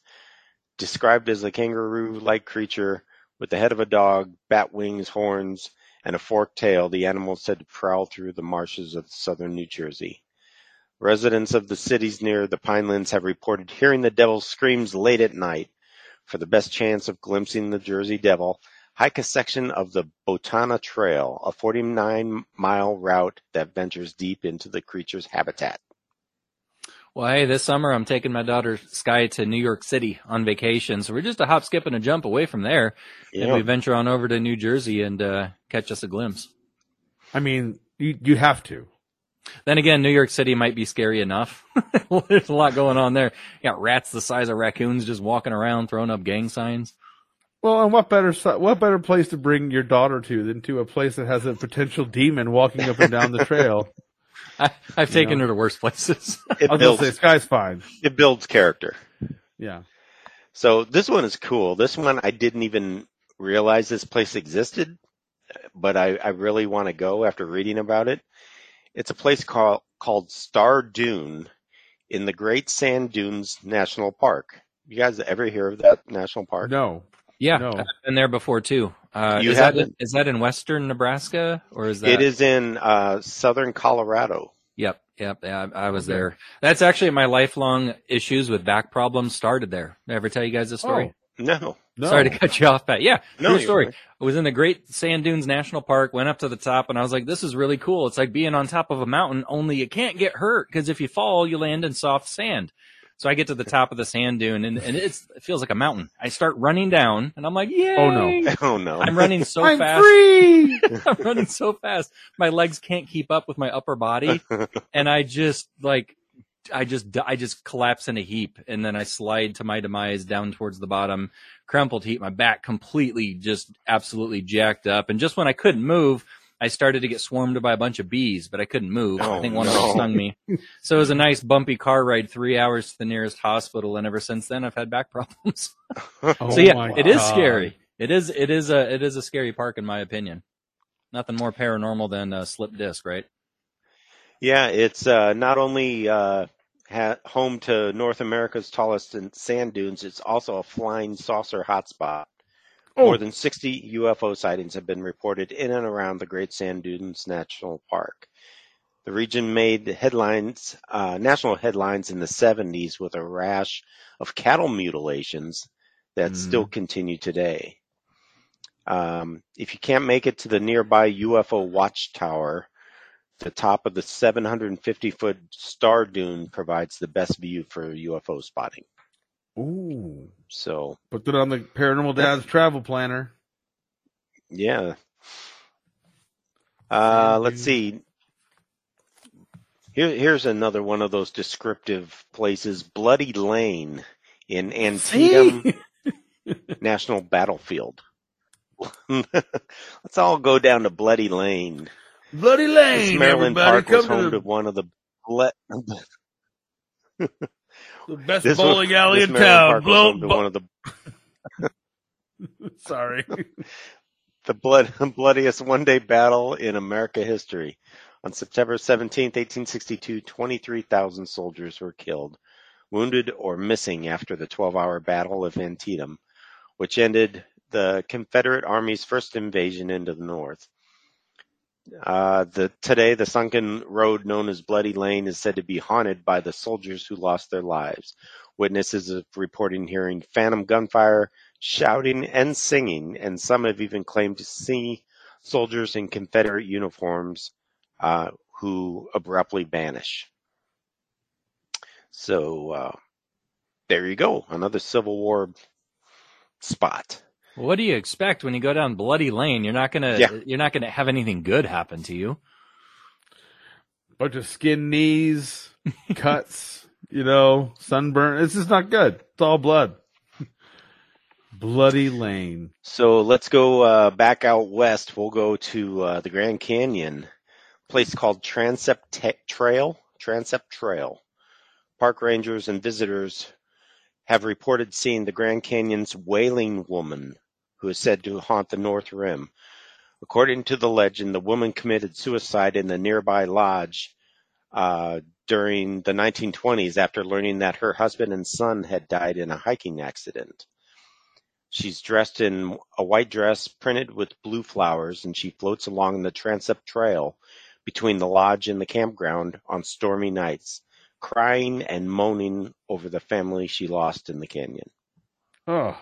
Described as a kangaroo-like creature with the head of a dog, bat wings, horns, and a forked tail, the animal is said to prowl through the marshes of southern New Jersey. Residents of the cities near the Pinelands have reported hearing the devil's screams late at night. For the best chance of glimpsing the Jersey Devil, hike a section of the Batona Trail, a 49 mile route that ventures deep into the creature's habitat. Well, hey, this summer I'm taking my daughter Sky to New York City on vacation, so we're just a hop, skip, and a jump away from there. And we venture on over to New Jersey and uh, catch us a glimpse. I mean, you you have to. Then again, New York City might be scary enough. There's a lot going on there. You got rats the size of raccoons just walking around throwing up gang signs. Well, and what better what better place to bring your daughter to than to a place that has a potential demon walking up and down the trail? I, I've You taken know. her to worse places. It I was gonna builds say Sky's fine. it builds character. Yeah. So this one is cool. This one I didn't even realize this place existed, but I, I really want to go after reading about it. It's a place called called Star Dune in the Great Sand Dunes National Park. You guys ever hear of that national park? No. Yeah, No. I've been there before too. Uh, You is that haven't? is that in western Nebraska or is that? It is in uh, southern Colorado. Yep, yep. Yeah, I I was there. That's actually my lifelong issues with back problems started there. Did I ever tell you guys this story? No, No. Sorry to cut you off, Pat. Yeah, No, true story. fine. I was in the Great Sand Dunes National Park, went up to the top, and I was like, "This is really cool. It's like being on top of a mountain, only you can't get hurt because if you fall, you land in soft sand." So I get to the top of the sand dune, and, and it's, it feels like a mountain. I start running down, and I'm like, "Yay!" Oh, no. oh no. I'm running so I'm fast. free. I'm running so fast. My legs can't keep up with my upper body. And I just like, I just, I just collapse in a heap. And then I slide to my demise down towards the bottom, crumpled heap, my back completely just absolutely jacked up. And just when I couldn't move, I started to get swarmed by a bunch of bees, but I couldn't move. I Oh, think one of them stung me. So it was a nice bumpy car ride, three hours to the nearest hospital. And ever since then, I've had back problems. Oh so yeah, my it is God. scary. It is it is a it is a scary park in my opinion. Nothing more paranormal than a slip disc, right? Yeah, it's uh, not only uh, ha- home to North America's tallest sand dunes, it's also a flying saucer hotspot. Oh, More than 60 UFO sightings have been reported in and around the Great Sand Dunes National Park. The region made headlines, uh, national headlines in the 70s with a rash of cattle mutilations that Mhm. still continue today. Um, if you can't make it to the nearby UFO watchtower, the top of the 750 foot star dune provides the best view for UFO spotting. Ooh. So, Put it on the Paranormal Dad's travel planner. yeah. Uh, let's see. Here, here's another one of those descriptive places, Bloody Lane in Antietam National Battlefield. Let's all go down to Bloody Lane. Bloody This Lane, Maryland everybody. Park was home to to one of the ble- the best this bowling alley in town. Blow, bo- one of the Sorry. the blood, bloodiest one-day battle in America history. On September 17, 1862, 23,000 soldiers were killed, wounded, or missing after the 12-hour Battle of Antietam, which ended the Confederate Army's first invasion into the North. Uh, the, today, the sunken road known as Bloody Lane is said to be haunted by the soldiers who lost their lives. Witnesses have reported hearing phantom gunfire, shouting and singing, and some have even claimed to see soldiers in Confederate uniforms uh, who abruptly vanish. So uh, there you go, another Civil War spot. What do you expect when you go down Bloody Lane? You're not gonna Yeah. you're not gonna have anything good happen to you. Bunch of skin knees, cuts, you know, sunburn. It's just not good. It's all blood. Bloody Lane. So let's go uh, back out west. We'll go to uh, the Grand Canyon, place called Transept Ta- Trail. Transept Trail. Park rangers and visitors have reported seeing the Grand Canyon's Wailing Woman, who is said to haunt the North Rim. According to the legend, the woman committed suicide in the nearby lodge uh, during the 1920s after learning that her husband and son had died in a hiking accident. She's dressed in a white dress printed with blue flowers, and she floats along the Transept Trail between the lodge and the campground on stormy nights, crying and moaning over the family she lost in the canyon. Oh,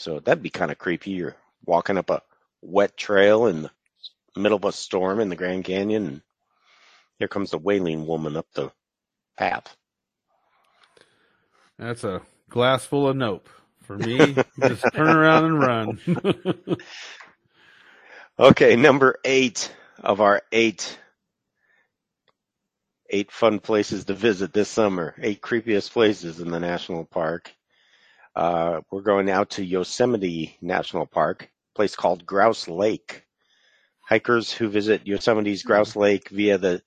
So that'd be kind of creepy. You're walking up a wet trail in the middle of a storm in the Grand Canyon, and here comes the wailing woman up the path. that's a glass full of nope. For me, just turn around and run. Okay, number eight. of our eight eight fun places to visit this summer. Eight creepiest places in the national park. Uh, we're going out to Yosemite National Park, a place called Grouse Lake. Hikers who visit Yosemite's Grouse Lake via the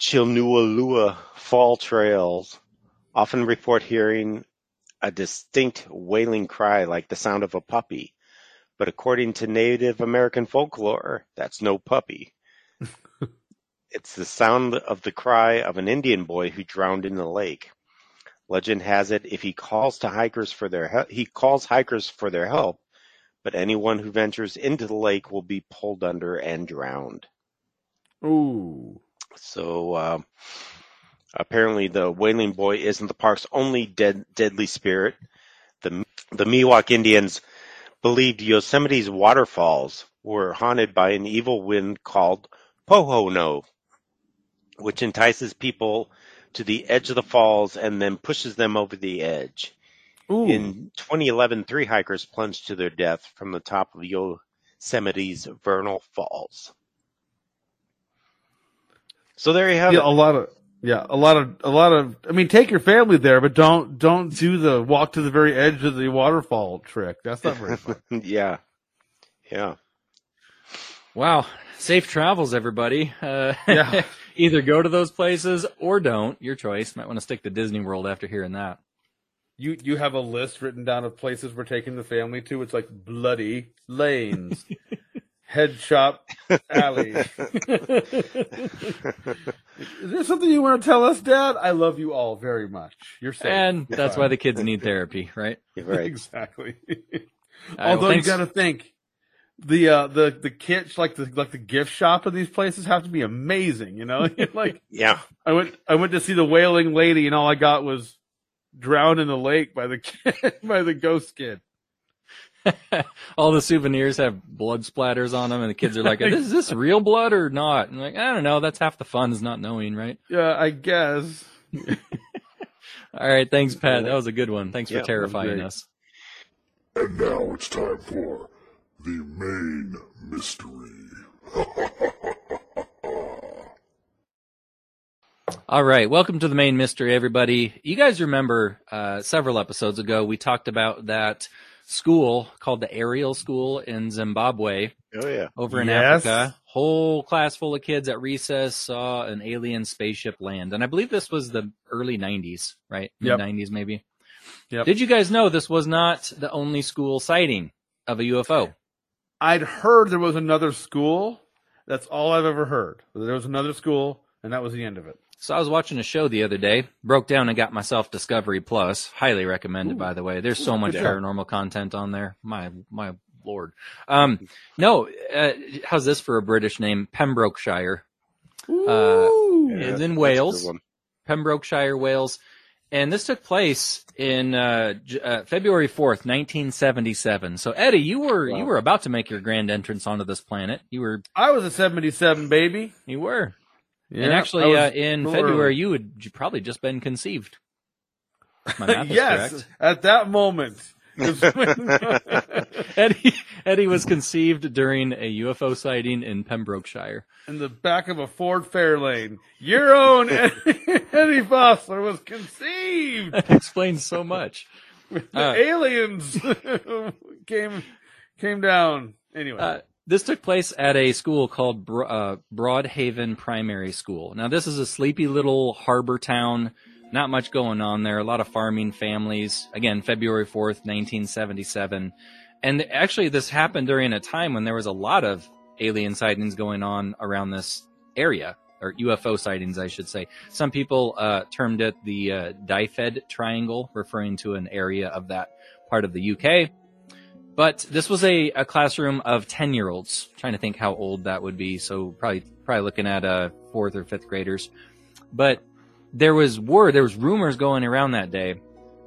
Chilnualna Fall Trails often report hearing a distinct wailing cry like the sound of a puppy. But according to Native American folklore, that's no puppy. it's the sound of the cry of an Indian boy who drowned in the lake. Legend has it if he calls to hikers for their help, he calls hikers for their help, but anyone who ventures into the lake will be pulled under and drowned. Ooh. So uh, apparently, the Wailing Boy isn't the park's only dead, deadly spirit. The the Miwok Indians believed Yosemite's waterfalls were haunted by an evil wind called Pohono, which entices people to the edge of the falls and then pushes them over the edge. Ooh. In 2011, three hikers plunged to their death from the top of Yosemite's Vernal Falls. So there you have yeah, it. a lot of yeah, a lot of a lot of. I mean, take your family there, but don't don't do the walk to the very edge of the waterfall trick. That's not very fun. yeah, yeah. Wow. Safe travels, everybody. Uh, Yeah. either go to those places or don't. Your choice. Might want to stick to Disney World after hearing that. You you have a list written down of places we're taking the family to. It's like bloody lanes, head shop alley. Is there something you want to tell us, Dad? I love you all very much. You're safe. And You're that's fine. why the kids need therapy, right? Right. exactly. Although well, you thanks- got to think the uh the the kits like the like the gift shop of these places have to be amazing. You know, like Yeah, I went I went to see the wailing lady and all I got was drowned in the lake by the kid, by the ghost kid. all the souvenirs have blood splatters on them, and the kids are like, "Is this real blood or not?" And like, I don't know. That's half the fun is not knowing, right? Yeah, I guess. All right, thanks, Pat. That was a good one. Thanks Yeah, for terrifying us. And now it's time for the main mystery. All right, welcome to the main mystery, everybody. You guys remember uh, several episodes ago we talked about that school called the Ariel School in Zimbabwe oh yeah. over in Yes. Africa. Whole class full of kids at recess saw an alien spaceship land, and I believe this was the early '90s, right? Yep. Mid '90s, maybe. Yep. Did you guys know this was not the only school sighting of a UFO? I'd heard there was another school. That's all I've ever heard. There was another school, and that was the end of it. So I was watching a show the other day, broke down and got myself Discovery Plus. Highly recommended, by the way. There's so much good paranormal content on there. My my lord. Um, no, uh, how's this for a British name? Pembrokeshire. Uh, Ooh. It's Yeah, in that's Wales. one. Pembrokeshire, Wales. And this took place in uh, J- uh, February 4th, 1977. So Eddie, you were you were about to make your grand entrance onto this planet. You were I was a '77 baby. you were. Yeah, and actually uh, in February you had probably just been conceived. My math is yes, correct. at that moment. Eddie Eddie was conceived during a UFO sighting in Pembrokeshire. in the back of a Ford Fairlane, your own Eddie, Eddie Fossler was conceived. That explains so much. The Uh, aliens came came down. Anyway, Uh, this took place at a school called Bro- uh, Broadhaven Primary School. Now, this is a sleepy little harbor town. Not much going on there. A lot of farming families. Again, February 4th, 1977. And actually, this happened during a time when there was a lot of alien sightings going on around this area, or UFO sightings, I should say. Some people uh, termed it the uh, Dyfed Triangle, referring to an area of that part of the UK. But this was a, a classroom of 10 year olds. Trying to think how old that would be. So probably, probably looking at, uh, fourth or fifth graders. But there was word, there was rumors going around that day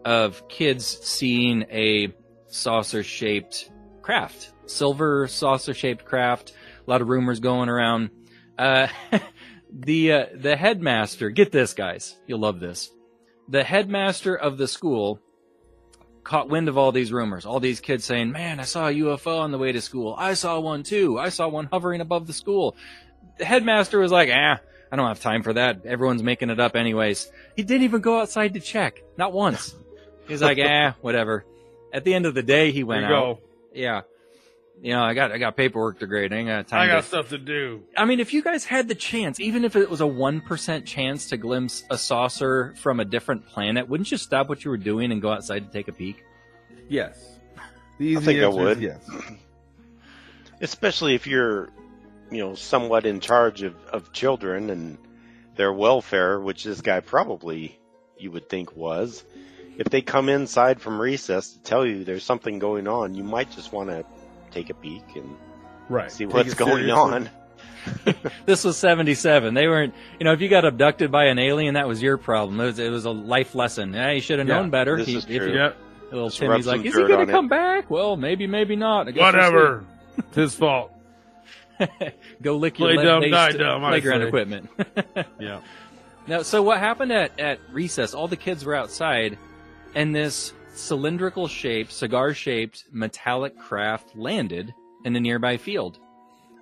of kids seeing a saucer shaped craft, silver saucer shaped craft. A lot of rumors going around. Uh, the, uh, the headmaster, get this guys. You'll love this. The headmaster of the school caught wind of all these rumors, all these kids saying, "Man, I saw a UFO on the way to school. I saw one too. I saw one hovering above the school." The headmaster was like, "Ah, I don't have time for that. Everyone's making it up anyways." He didn't even go outside to check, not once. He's like, "Ah, whatever." At the end of the day, he went you out. go. Yeah. You know, I got I got paperwork to grade. I ain't got time. I got to, stuff to do. I mean, if you guys had the chance, even if it was a one percent chance to glimpse a saucer from a different planet, wouldn't you stop what you were doing and go outside to take a peek? Yes. The easy think I answer is would. Yes. especially if you're you know somewhat in charge of, of children and their welfare which this guy probably you would think was if they come inside from recess to tell you there's something going on you might just want to take a peek and Right. see Take what's going seriously. on This was seventy seven. They weren't, you know, if you got abducted by an alien, that was your problem. It was, it was a life lesson. Yeah, you should have Yeah, known better. this He- is if true. you- Yep. little Just Timmy's like, is he gonna on it." come back? Well, maybe, maybe not. I guess. Whatever. it's his fault. Go lick your Play dumb, die dumb, I playground say. equipment. Yeah. Now, so what happened at, at recess? All the kids were outside, and this cylindrical shaped, cigar shaped metallic craft landed in a nearby field.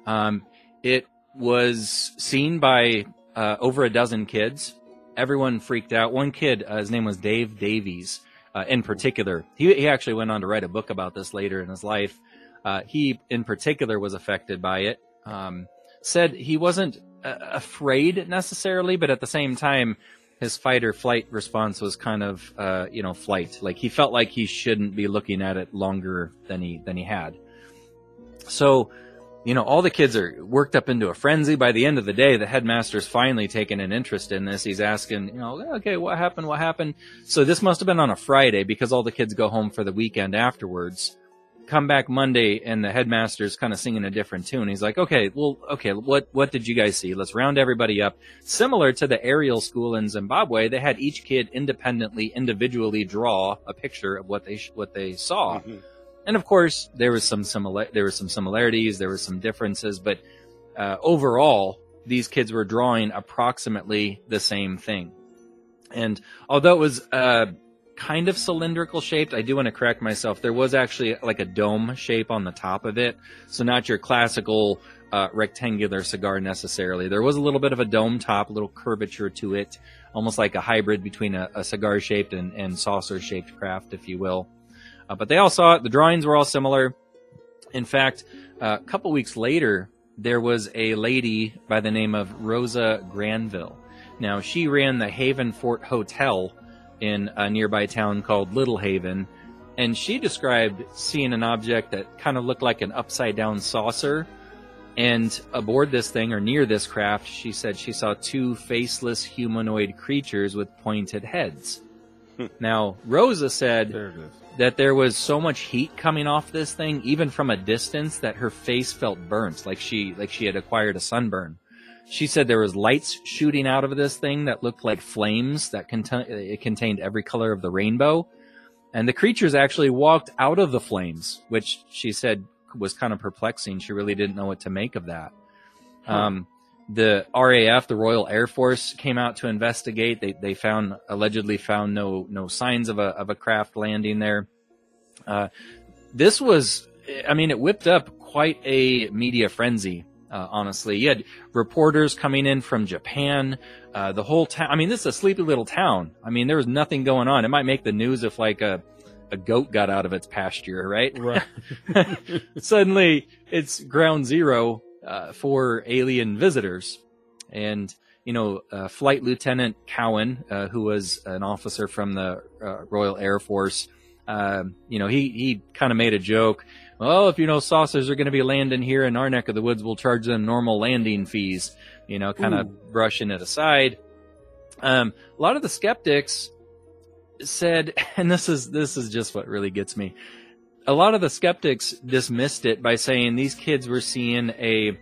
Um, it was seen by uh, over a dozen kids. Everyone freaked out. One kid, uh, his name was Dave Davies, uh, in particular. He, he actually went on to write a book about this later in his life. Uh, he, in particular, was affected by it. Um, said he wasn't uh, afraid necessarily, but at the same time, his fight or flight response was kind of, uh, you know, flight. Like he felt like he shouldn't be looking at it longer than he than he had. So, you know, all the kids are worked up into a frenzy. By the end of the day, the headmaster's finally taken an interest in this. He's asking, you know, okay, what happened? What happened? So this must have been on a Friday because all the kids go home for the weekend afterwards. Come back Monday and the headmaster's kind of singing a different tune. He's like, okay, well, okay, what, what did you guys see? Let's round everybody up. Similar to the Ariel school in Zimbabwe, they had each kid independently, individually draw a picture of what they, sh- what they saw. Mhm. And of course, there was some similar, there was some similarities, there were some differences, but uh, overall, these kids were drawing approximately the same thing. And although it was uh, kind of cylindrical shaped, I do want to correct myself. There was actually like a dome shape on the top of it, so not your classical uh, rectangular cigar necessarily. There was a little bit of a dome top, a little curvature to it, almost like a hybrid between a, a cigar shaped and, and saucer shaped craft, if you will. Uh, but they all saw it. The drawings were all similar. In fact, uh, a couple weeks later, there was a lady by the name of Rosa Granville. Now, she ran the Haven Fort Hotel in a nearby town called Little Haven, and she described seeing an object that kind of looked like an upside down saucer. And aboard this thing, or near this craft, she said she saw two faceless humanoid creatures with pointed heads. Hmm. now, Rosa said There that there was so much heat coming off this thing, even from a distance, that her face felt burnt, like she like she had acquired a sunburn. She said there was lights shooting out of this thing that looked like flames that contain it contained every color of the rainbow, and the creatures actually walked out of the flames, which she said was kind of perplexing. She really didn't know what to make of that. Um, the RAF, the Royal Air Force, came out to investigate. They they found allegedly found no no signs of a of a craft landing there. Uh, this was, I mean, it whipped up quite a media frenzy. Uh, honestly, you had reporters coming in from Japan. Uh, the whole town. I mean, this is a sleepy little town. I mean, there was nothing going on. It might make the news if like a a goat got out of its pasture, right? Right. suddenly it's ground zero uh, for alien visitors. And, you know, uh, Flight Lieutenant Cowan, uh, who was an officer from the uh, Royal Air Force, uh, you know, he, he kind of made a joke. Well, if you know saucers are going to be landing here in our neck of the woods, we'll charge them normal landing fees, you know, kind of brushing it aside. Um, a lot of the skeptics said, and this is, this is just what really gets me a lot of the skeptics dismissed it by saying these kids were seeing a,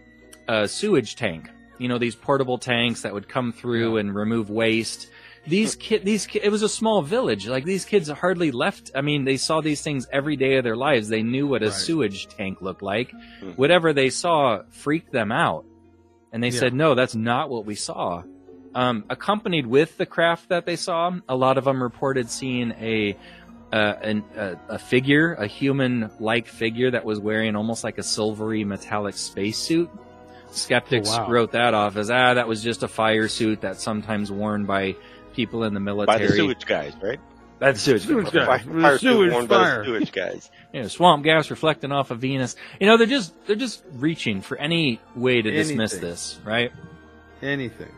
a sewage tank. You know, these portable tanks that would come through and remove waste. These kid, these ki- it was a small village. Like these kids hardly left. I mean, they saw these things every day of their lives. They knew what a Right. sewage tank looked like. Hmm. Whatever they saw freaked them out, and they Yeah. said, "No, that's not what we saw." Um, accompanied with the craft that they saw, a lot of them reported seeing a uh, an, a, a figure, a human-like figure that was wearing almost like a silvery metallic spacesuit. Skeptics Oh, wow. wrote that off as ah, that was just a fire suit that's sometimes worn by people in the military. By the sewage guys, right? That's sewage. Sewage guys. fire suit Sewage worn by the fire. sewage guys. you know, swamp gas reflecting off of Venus. You know, they're just they're just reaching for any way to dismiss this, right? Anything.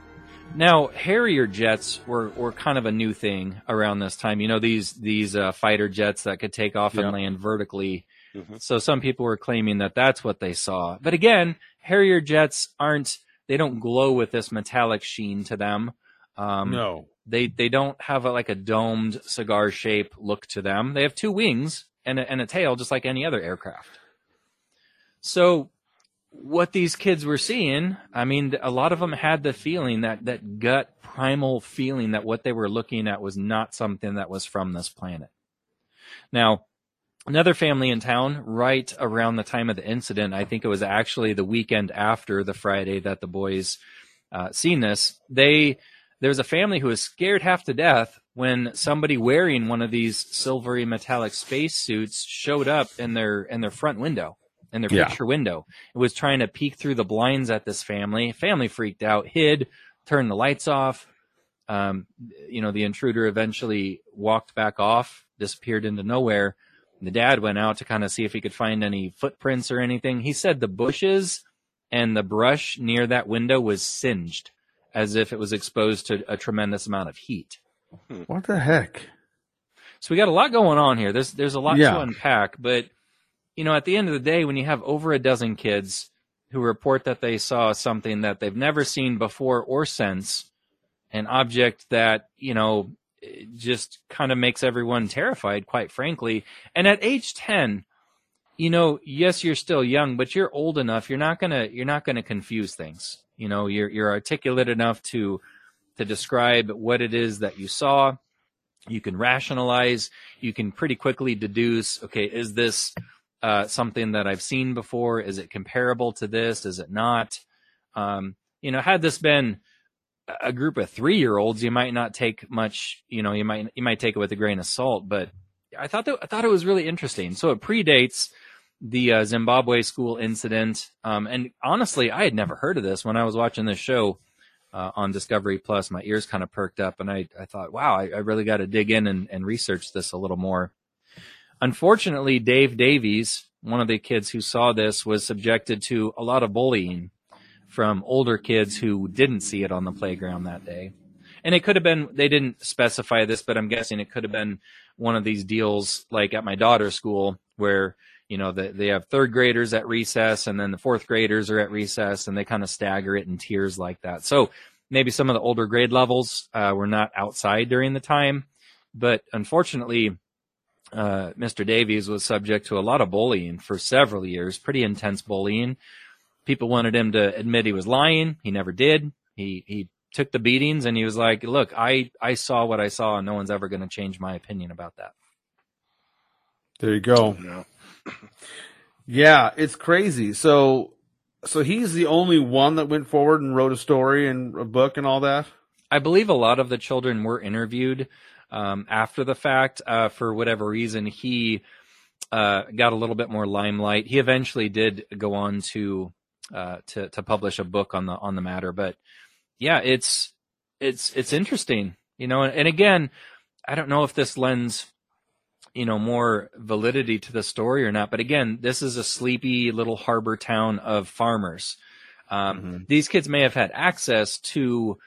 Now, Harrier jets were, were kind of a new thing around this time. You know, these these uh, fighter jets that could take off Yeah. and land vertically. Mhm. So some people were claiming that that's what they saw. But again, Harrier jets aren't they don't glow with this metallic sheen to them. Um, no. They they don't have a, like a domed cigar shape look to them. They have two wings and a, and a tail, just like any other aircraft. So, what these kids were seeing, I mean, a lot of them had the feeling that that gut primal feeling that what they were looking at was not something that was from this planet. Now, another family in town, right around the time of the incident, I think it was actually the weekend after the Friday that the boys uh, seen this. They there was a family who was scared half to death when somebody wearing one of these silvery metallic space suits showed up in their in their front window in their Yeah. picture window. It was trying to peek through the blinds at this family. Family freaked out hid turned the lights off. Um, you know the intruder eventually walked back off disappeared into nowhere. The dad went out to kind of see if he could find any footprints or anything. He said the bushes and the brush near that window was singed as if it was exposed to a tremendous amount of heat. Hmm. What the heck? So we got a lot going on here. There's there's a lot to unpack, but you know, at the end of the day, when you have over a dozen kids who report that they saw something that they've never seen before or since, an object that you know just kind of makes everyone terrified, quite frankly. And at age ten, you know, yes, you're still young, but you're old enough. You're not gonna you're not gonna confuse things. You know, you're you're articulate enough to to describe what it is that you saw. You can rationalize. You can pretty quickly deduce. Okay, is this uh, something that I've seen before? Is it comparable to this? Is it not? Um, you know, had this been a group of three year olds, you might not take much. You know, you might you might take it with a grain of salt. But I thought that I thought it was really interesting. So it predates the uh, Zimbabwe school incident. Um, and honestly, I had never heard of this when I was watching this show uh, on Discovery Plus. My ears kind of perked up, and I, I thought, wow, I, I really got to dig in and, and research this a little more. Unfortunately, Dave Davies, one of the kids who saw this, was subjected to a lot of bullying from older kids who didn't see it on the playground that day. And it could have been, they didn't specify this, but I'm guessing it could have been one of these deals like at my daughter's school where, you know, the, they have third graders at recess and then the fourth graders are at recess and they kind of stagger it in tiers like that. So maybe some of the older grade levels uh, were not outside during the time. But unfortunately, uh, Mr. Davies was subject to a lot of bullying for several years, pretty intense bullying. People wanted him to admit he was lying. He never did. He, he took the beatings and he was like, look, I, I saw what I saw and no one's ever going to change my opinion about that. There you go. No. Yeah, it's crazy. So, so he's the only one that went forward and wrote a story and a book and all that. I believe a lot of the children were interviewed um, after the fact. Uh, for whatever reason, he uh, got a little bit more limelight. He eventually did go on to uh, to to publish a book on the on the matter. But yeah, it's it's it's interesting, you know. And, and again, I don't know if this lends you know more validity to the story or not. But again, this is a sleepy little harbor town of farmers. Um, Mhm. These kids may have had access to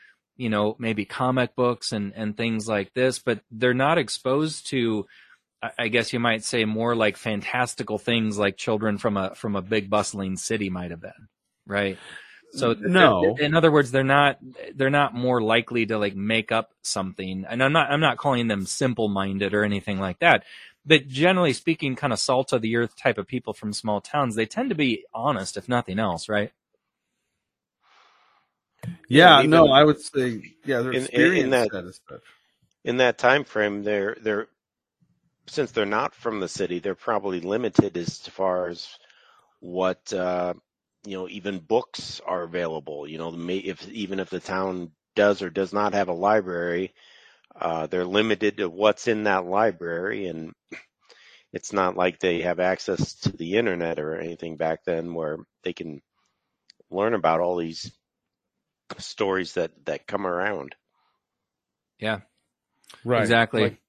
you know, maybe comic books and, and things like this, but they're not exposed to, I- I guess you might say more like fantastical things like children from a, from a big bustling city might have been. Right. So No. in other words, they're not, they're not more likely to like make up something. And I'm not, I'm not calling them simple minded or anything like that. But generally speaking, kind of salt of the earth type of people from small towns, they tend to be honest, if nothing else, right? Yeah, even- no, I would say, yeah, their In- in- in experience that- said as such. in that time frame they're they're since they're not from the city they're probably limited as far as what uh you know even books are available you know if even if the town does or does not have a library uh, they're limited to what's in that library, and it's not like they have access to the internet or anything back then where they can learn about all these stories that that come around. Yeah, Right. exactly. Like,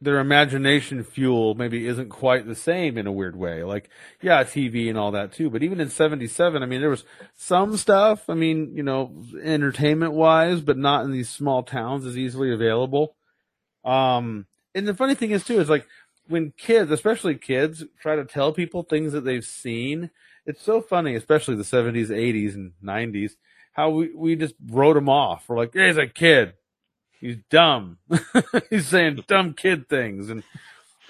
their imagination fuel maybe isn't quite the same in a weird way. Like, yeah, TV and all that too. But even in 77, I mean, there was some stuff, I mean, you know, entertainment wise, but not in these small towns as easily available. Um, and the funny thing is too, is like when kids, especially kids, try to tell people things that they've seen, it's so funny, especially the 70s, 80s, and 90s, how we, we just wrote them off. We're like, he's a kid. He's dumb. He's saying dumb kid things. And,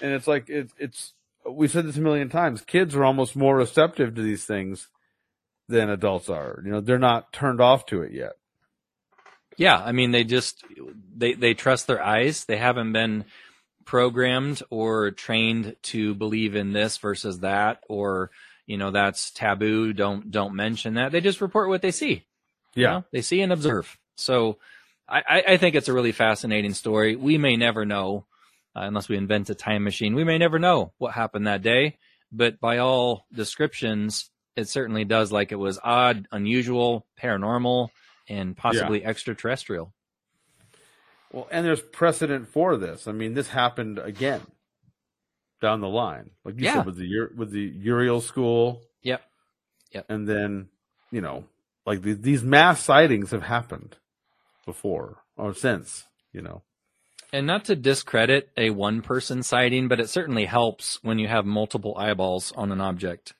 and it's like, it, it's, we said this a million times. Kids are almost more receptive to these things than adults are. You know, they're not turned off to it yet. Yeah, I mean they just they they trust their eyes. They haven't been programmed or trained to believe in this versus that or you know that's taboo, don't don't mention that. They just report what they see. you Yeah. know? They see and observe. So I, I- think it's a really fascinating story. We may never know, uh, unless we invent a time machine, we may never know what happened that day. But by all descriptions, it certainly does like it was odd, unusual, paranormal, and possibly extraterrestrial. Well, and there's precedent for this. I mean, this happened again down the line, like you Yeah. said with the with the Ariel school, Yep. Yep. and then you know, like the, these mass sightings have happened before or since. You know, And not to discredit a one person sighting, but it certainly helps when you have multiple eyeballs on an object.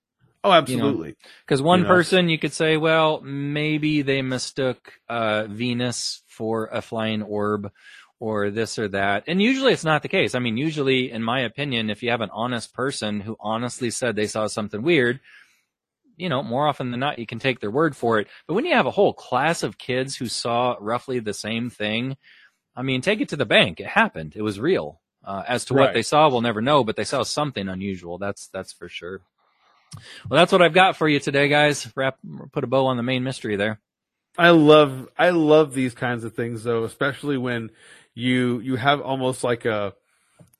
oh, absolutely. Because one You know. person, you could say, well, maybe they mistook uh, Venus for a flying orb or this or that. And usually it's not the case. I mean, usually, in my opinion, if you have an honest person who honestly said they saw something weird, you know, more often than not, you can take their word for it. But when you have a whole class of kids who saw roughly the same thing, I mean, take it to the bank. It happened. It was real. Uh, as to what they saw, we'll never know, but they saw something unusual. That's that's for sure. Well, that's what I've got for you today, guys. Wrap, put a bow on the main mystery there. I love I love these kinds of things though, especially when you you have almost like a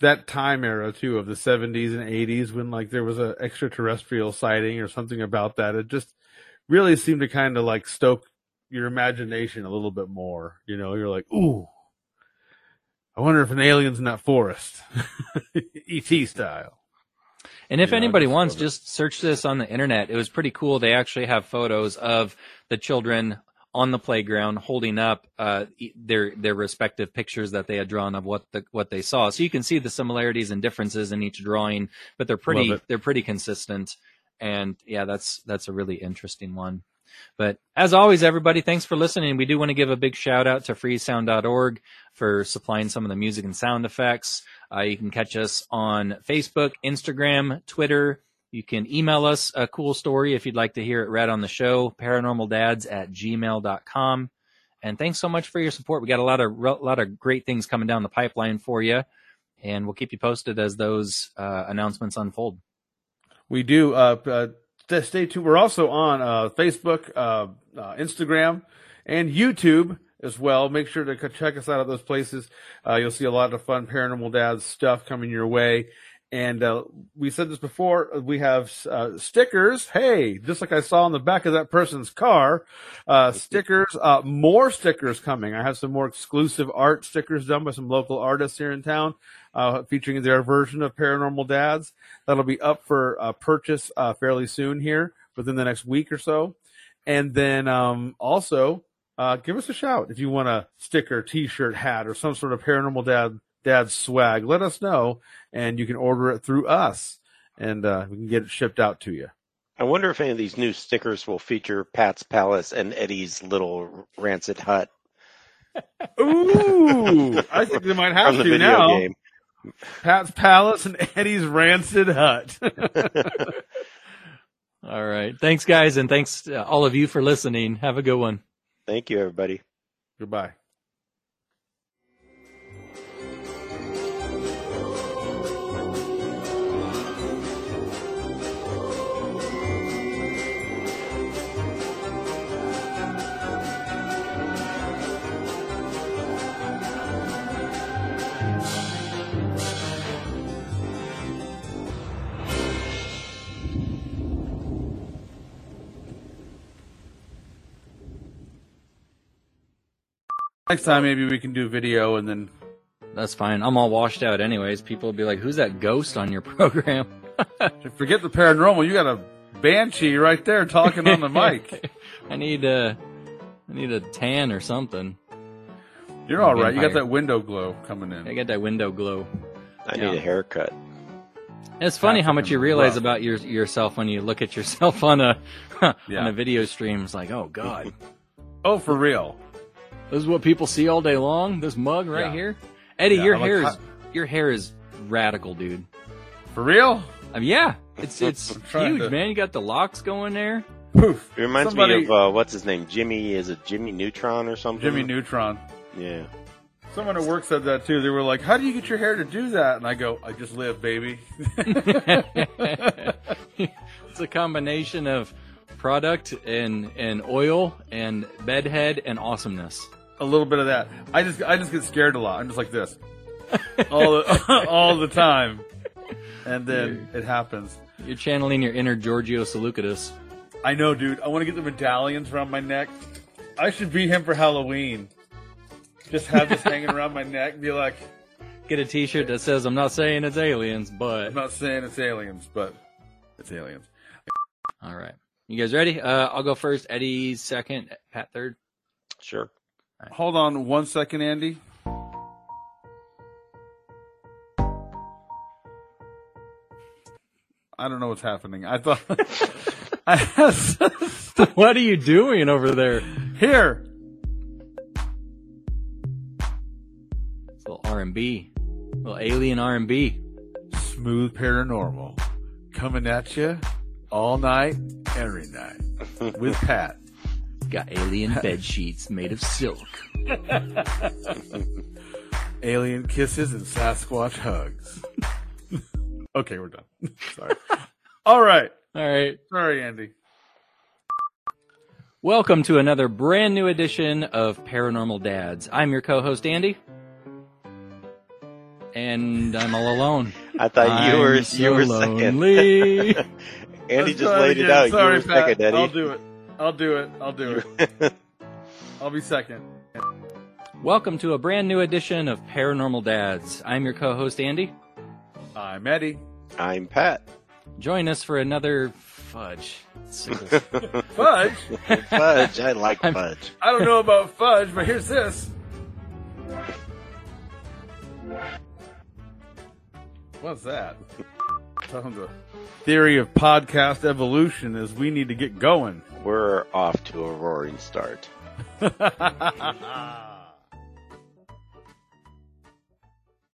that time era too of the 70s and 80s when like there was a extraterrestrial sighting or something about that. It just really seemed to kind of like stoke your imagination a little bit more. You know, you're like, "Ooh. I wonder if an alien's in that forest." ET style. And if I anybody just wants, just search this on the internet. It was pretty cool. They actually have photos of the children on the playground holding up uh, their their respective pictures that they had drawn of what the what they saw. So you can see the similarities and differences in each drawing, but they're pretty they're pretty consistent. And yeah, that's that's a really interesting one. But as always, everybody, thanks for listening. We do want to give a big shout out to freesound.org for supplying some of the music and sound effects. Uh, you can catch us on Facebook, Instagram, Twitter. You can email us a cool story if you'd like to hear it read on the show, paranormaldads at gmail.com. And thanks so much for your support. We got a lot of, a lot of great things coming down the pipeline for you. And we'll keep you posted as those uh, announcements unfold. We do. Uh, uh, stay tuned. We're also on uh, Facebook, uh, uh, Instagram, and YouTube as well. Make sure to check us out at those places. You'll see a lot of fun Paranormal Dads stuff coming your way. And uh, we said this before. We have uh, stickers. Hey, just like I saw on the back of that person's car, uh, stickers. Uh, more stickers coming. I have some more exclusive art stickers done by some local artists here in town, uh, featuring their version of Paranormal Dads. That'll be up for uh, purchase uh, fairly soon here, within the next week or so. And then um, also, uh, give us a shout if you want a sticker, T-shirt, hat, or some sort of Paranormal Dad Dad swag. Let us know, and you can order it through us, and uh, we can get it shipped out to you. I wonder if any of these new stickers will feature Pat's Palace and Eddie's little rancid hut Ooh, I think they might have from to video now. game. Pat's Palace and Eddie's Rancid Hut. All right. Thanks, guys. And thanks to all of you for listening. Have a good one. Thank you, everybody. Goodbye. Next time, maybe we can do video and then. That's fine. I'm all washed out anyways. People will be like, "Who's that ghost on your program?" Forget the paranormal. You got a banshee right there talking on the mic. I need a, I need a tan or something. You're all right. You got that window glow coming in. I got that window glow. I Yeah. need a haircut. It's funny how much you realize rough. about your yourself when you look at yourself on a on a video stream. It's like, oh god, Oh, for real. This is what people see all day long. This mug right Yeah. here, Eddie, Yeah, your I like hair how- is your hair is radical, dude. For real? I mean, yeah, it's it's huge, to- man. You got the locks going there. Poof. It reminds Somebody- me of uh, what's his name? Jimmy is it Jimmy Neutron or something? Jimmy Neutron. Yeah. Someone at work said that too. They were like, "How do you get your hair to do that?" And I go, "I just live, baby." it's a combination of product and and oil and bedhead and awesomeness. A little bit of that. I just, I just get scared a lot. I'm just like this all the, all the time, and then it happens. You're channeling your inner Giorgio Tsoukalos. I know, dude. I want to get the medallions around my neck. I should be him for Halloween. Just have this hanging around my neck. And be like, Get a T-shirt that says, "I'm not saying it's aliens, but." I'm not saying it's aliens, but it's aliens. All right, you guys ready? Uh, I'll go first. Eddie second. Pat third. Sure. Hold on one second, Andy. I don't know what's happening. I thought I what are you doing over there? here. It's little R and B, little alien R and B. Smooth paranormal coming at you all night, every night with Pat. Got alien bed sheets made of silk. Alien kisses and Sasquatch hugs. okay, we're done. Sorry. All right. All right. Sorry, Andy. Welcome to another brand new edition of Paranormal Dads. I'm your co-host Andy, and I'm all alone. I thought you were I'm you so were lonely. second. Andy Let's just laid it again. out. Sorry, you were Pat. second, Eddie. I'll do it. I'll do it. I'll do it. I'll be second. Welcome to a brand new edition of Paranormal Dads. I'm your co-host Andy. I'm Eddie. I'm Pat. Join us for another fudge. Fudge. Fudge. I like I'm- fudge. I don't know about fudge, but here's this. What's that? Telling the theory of podcast evolution is we need to get going. We're off to a roaring start.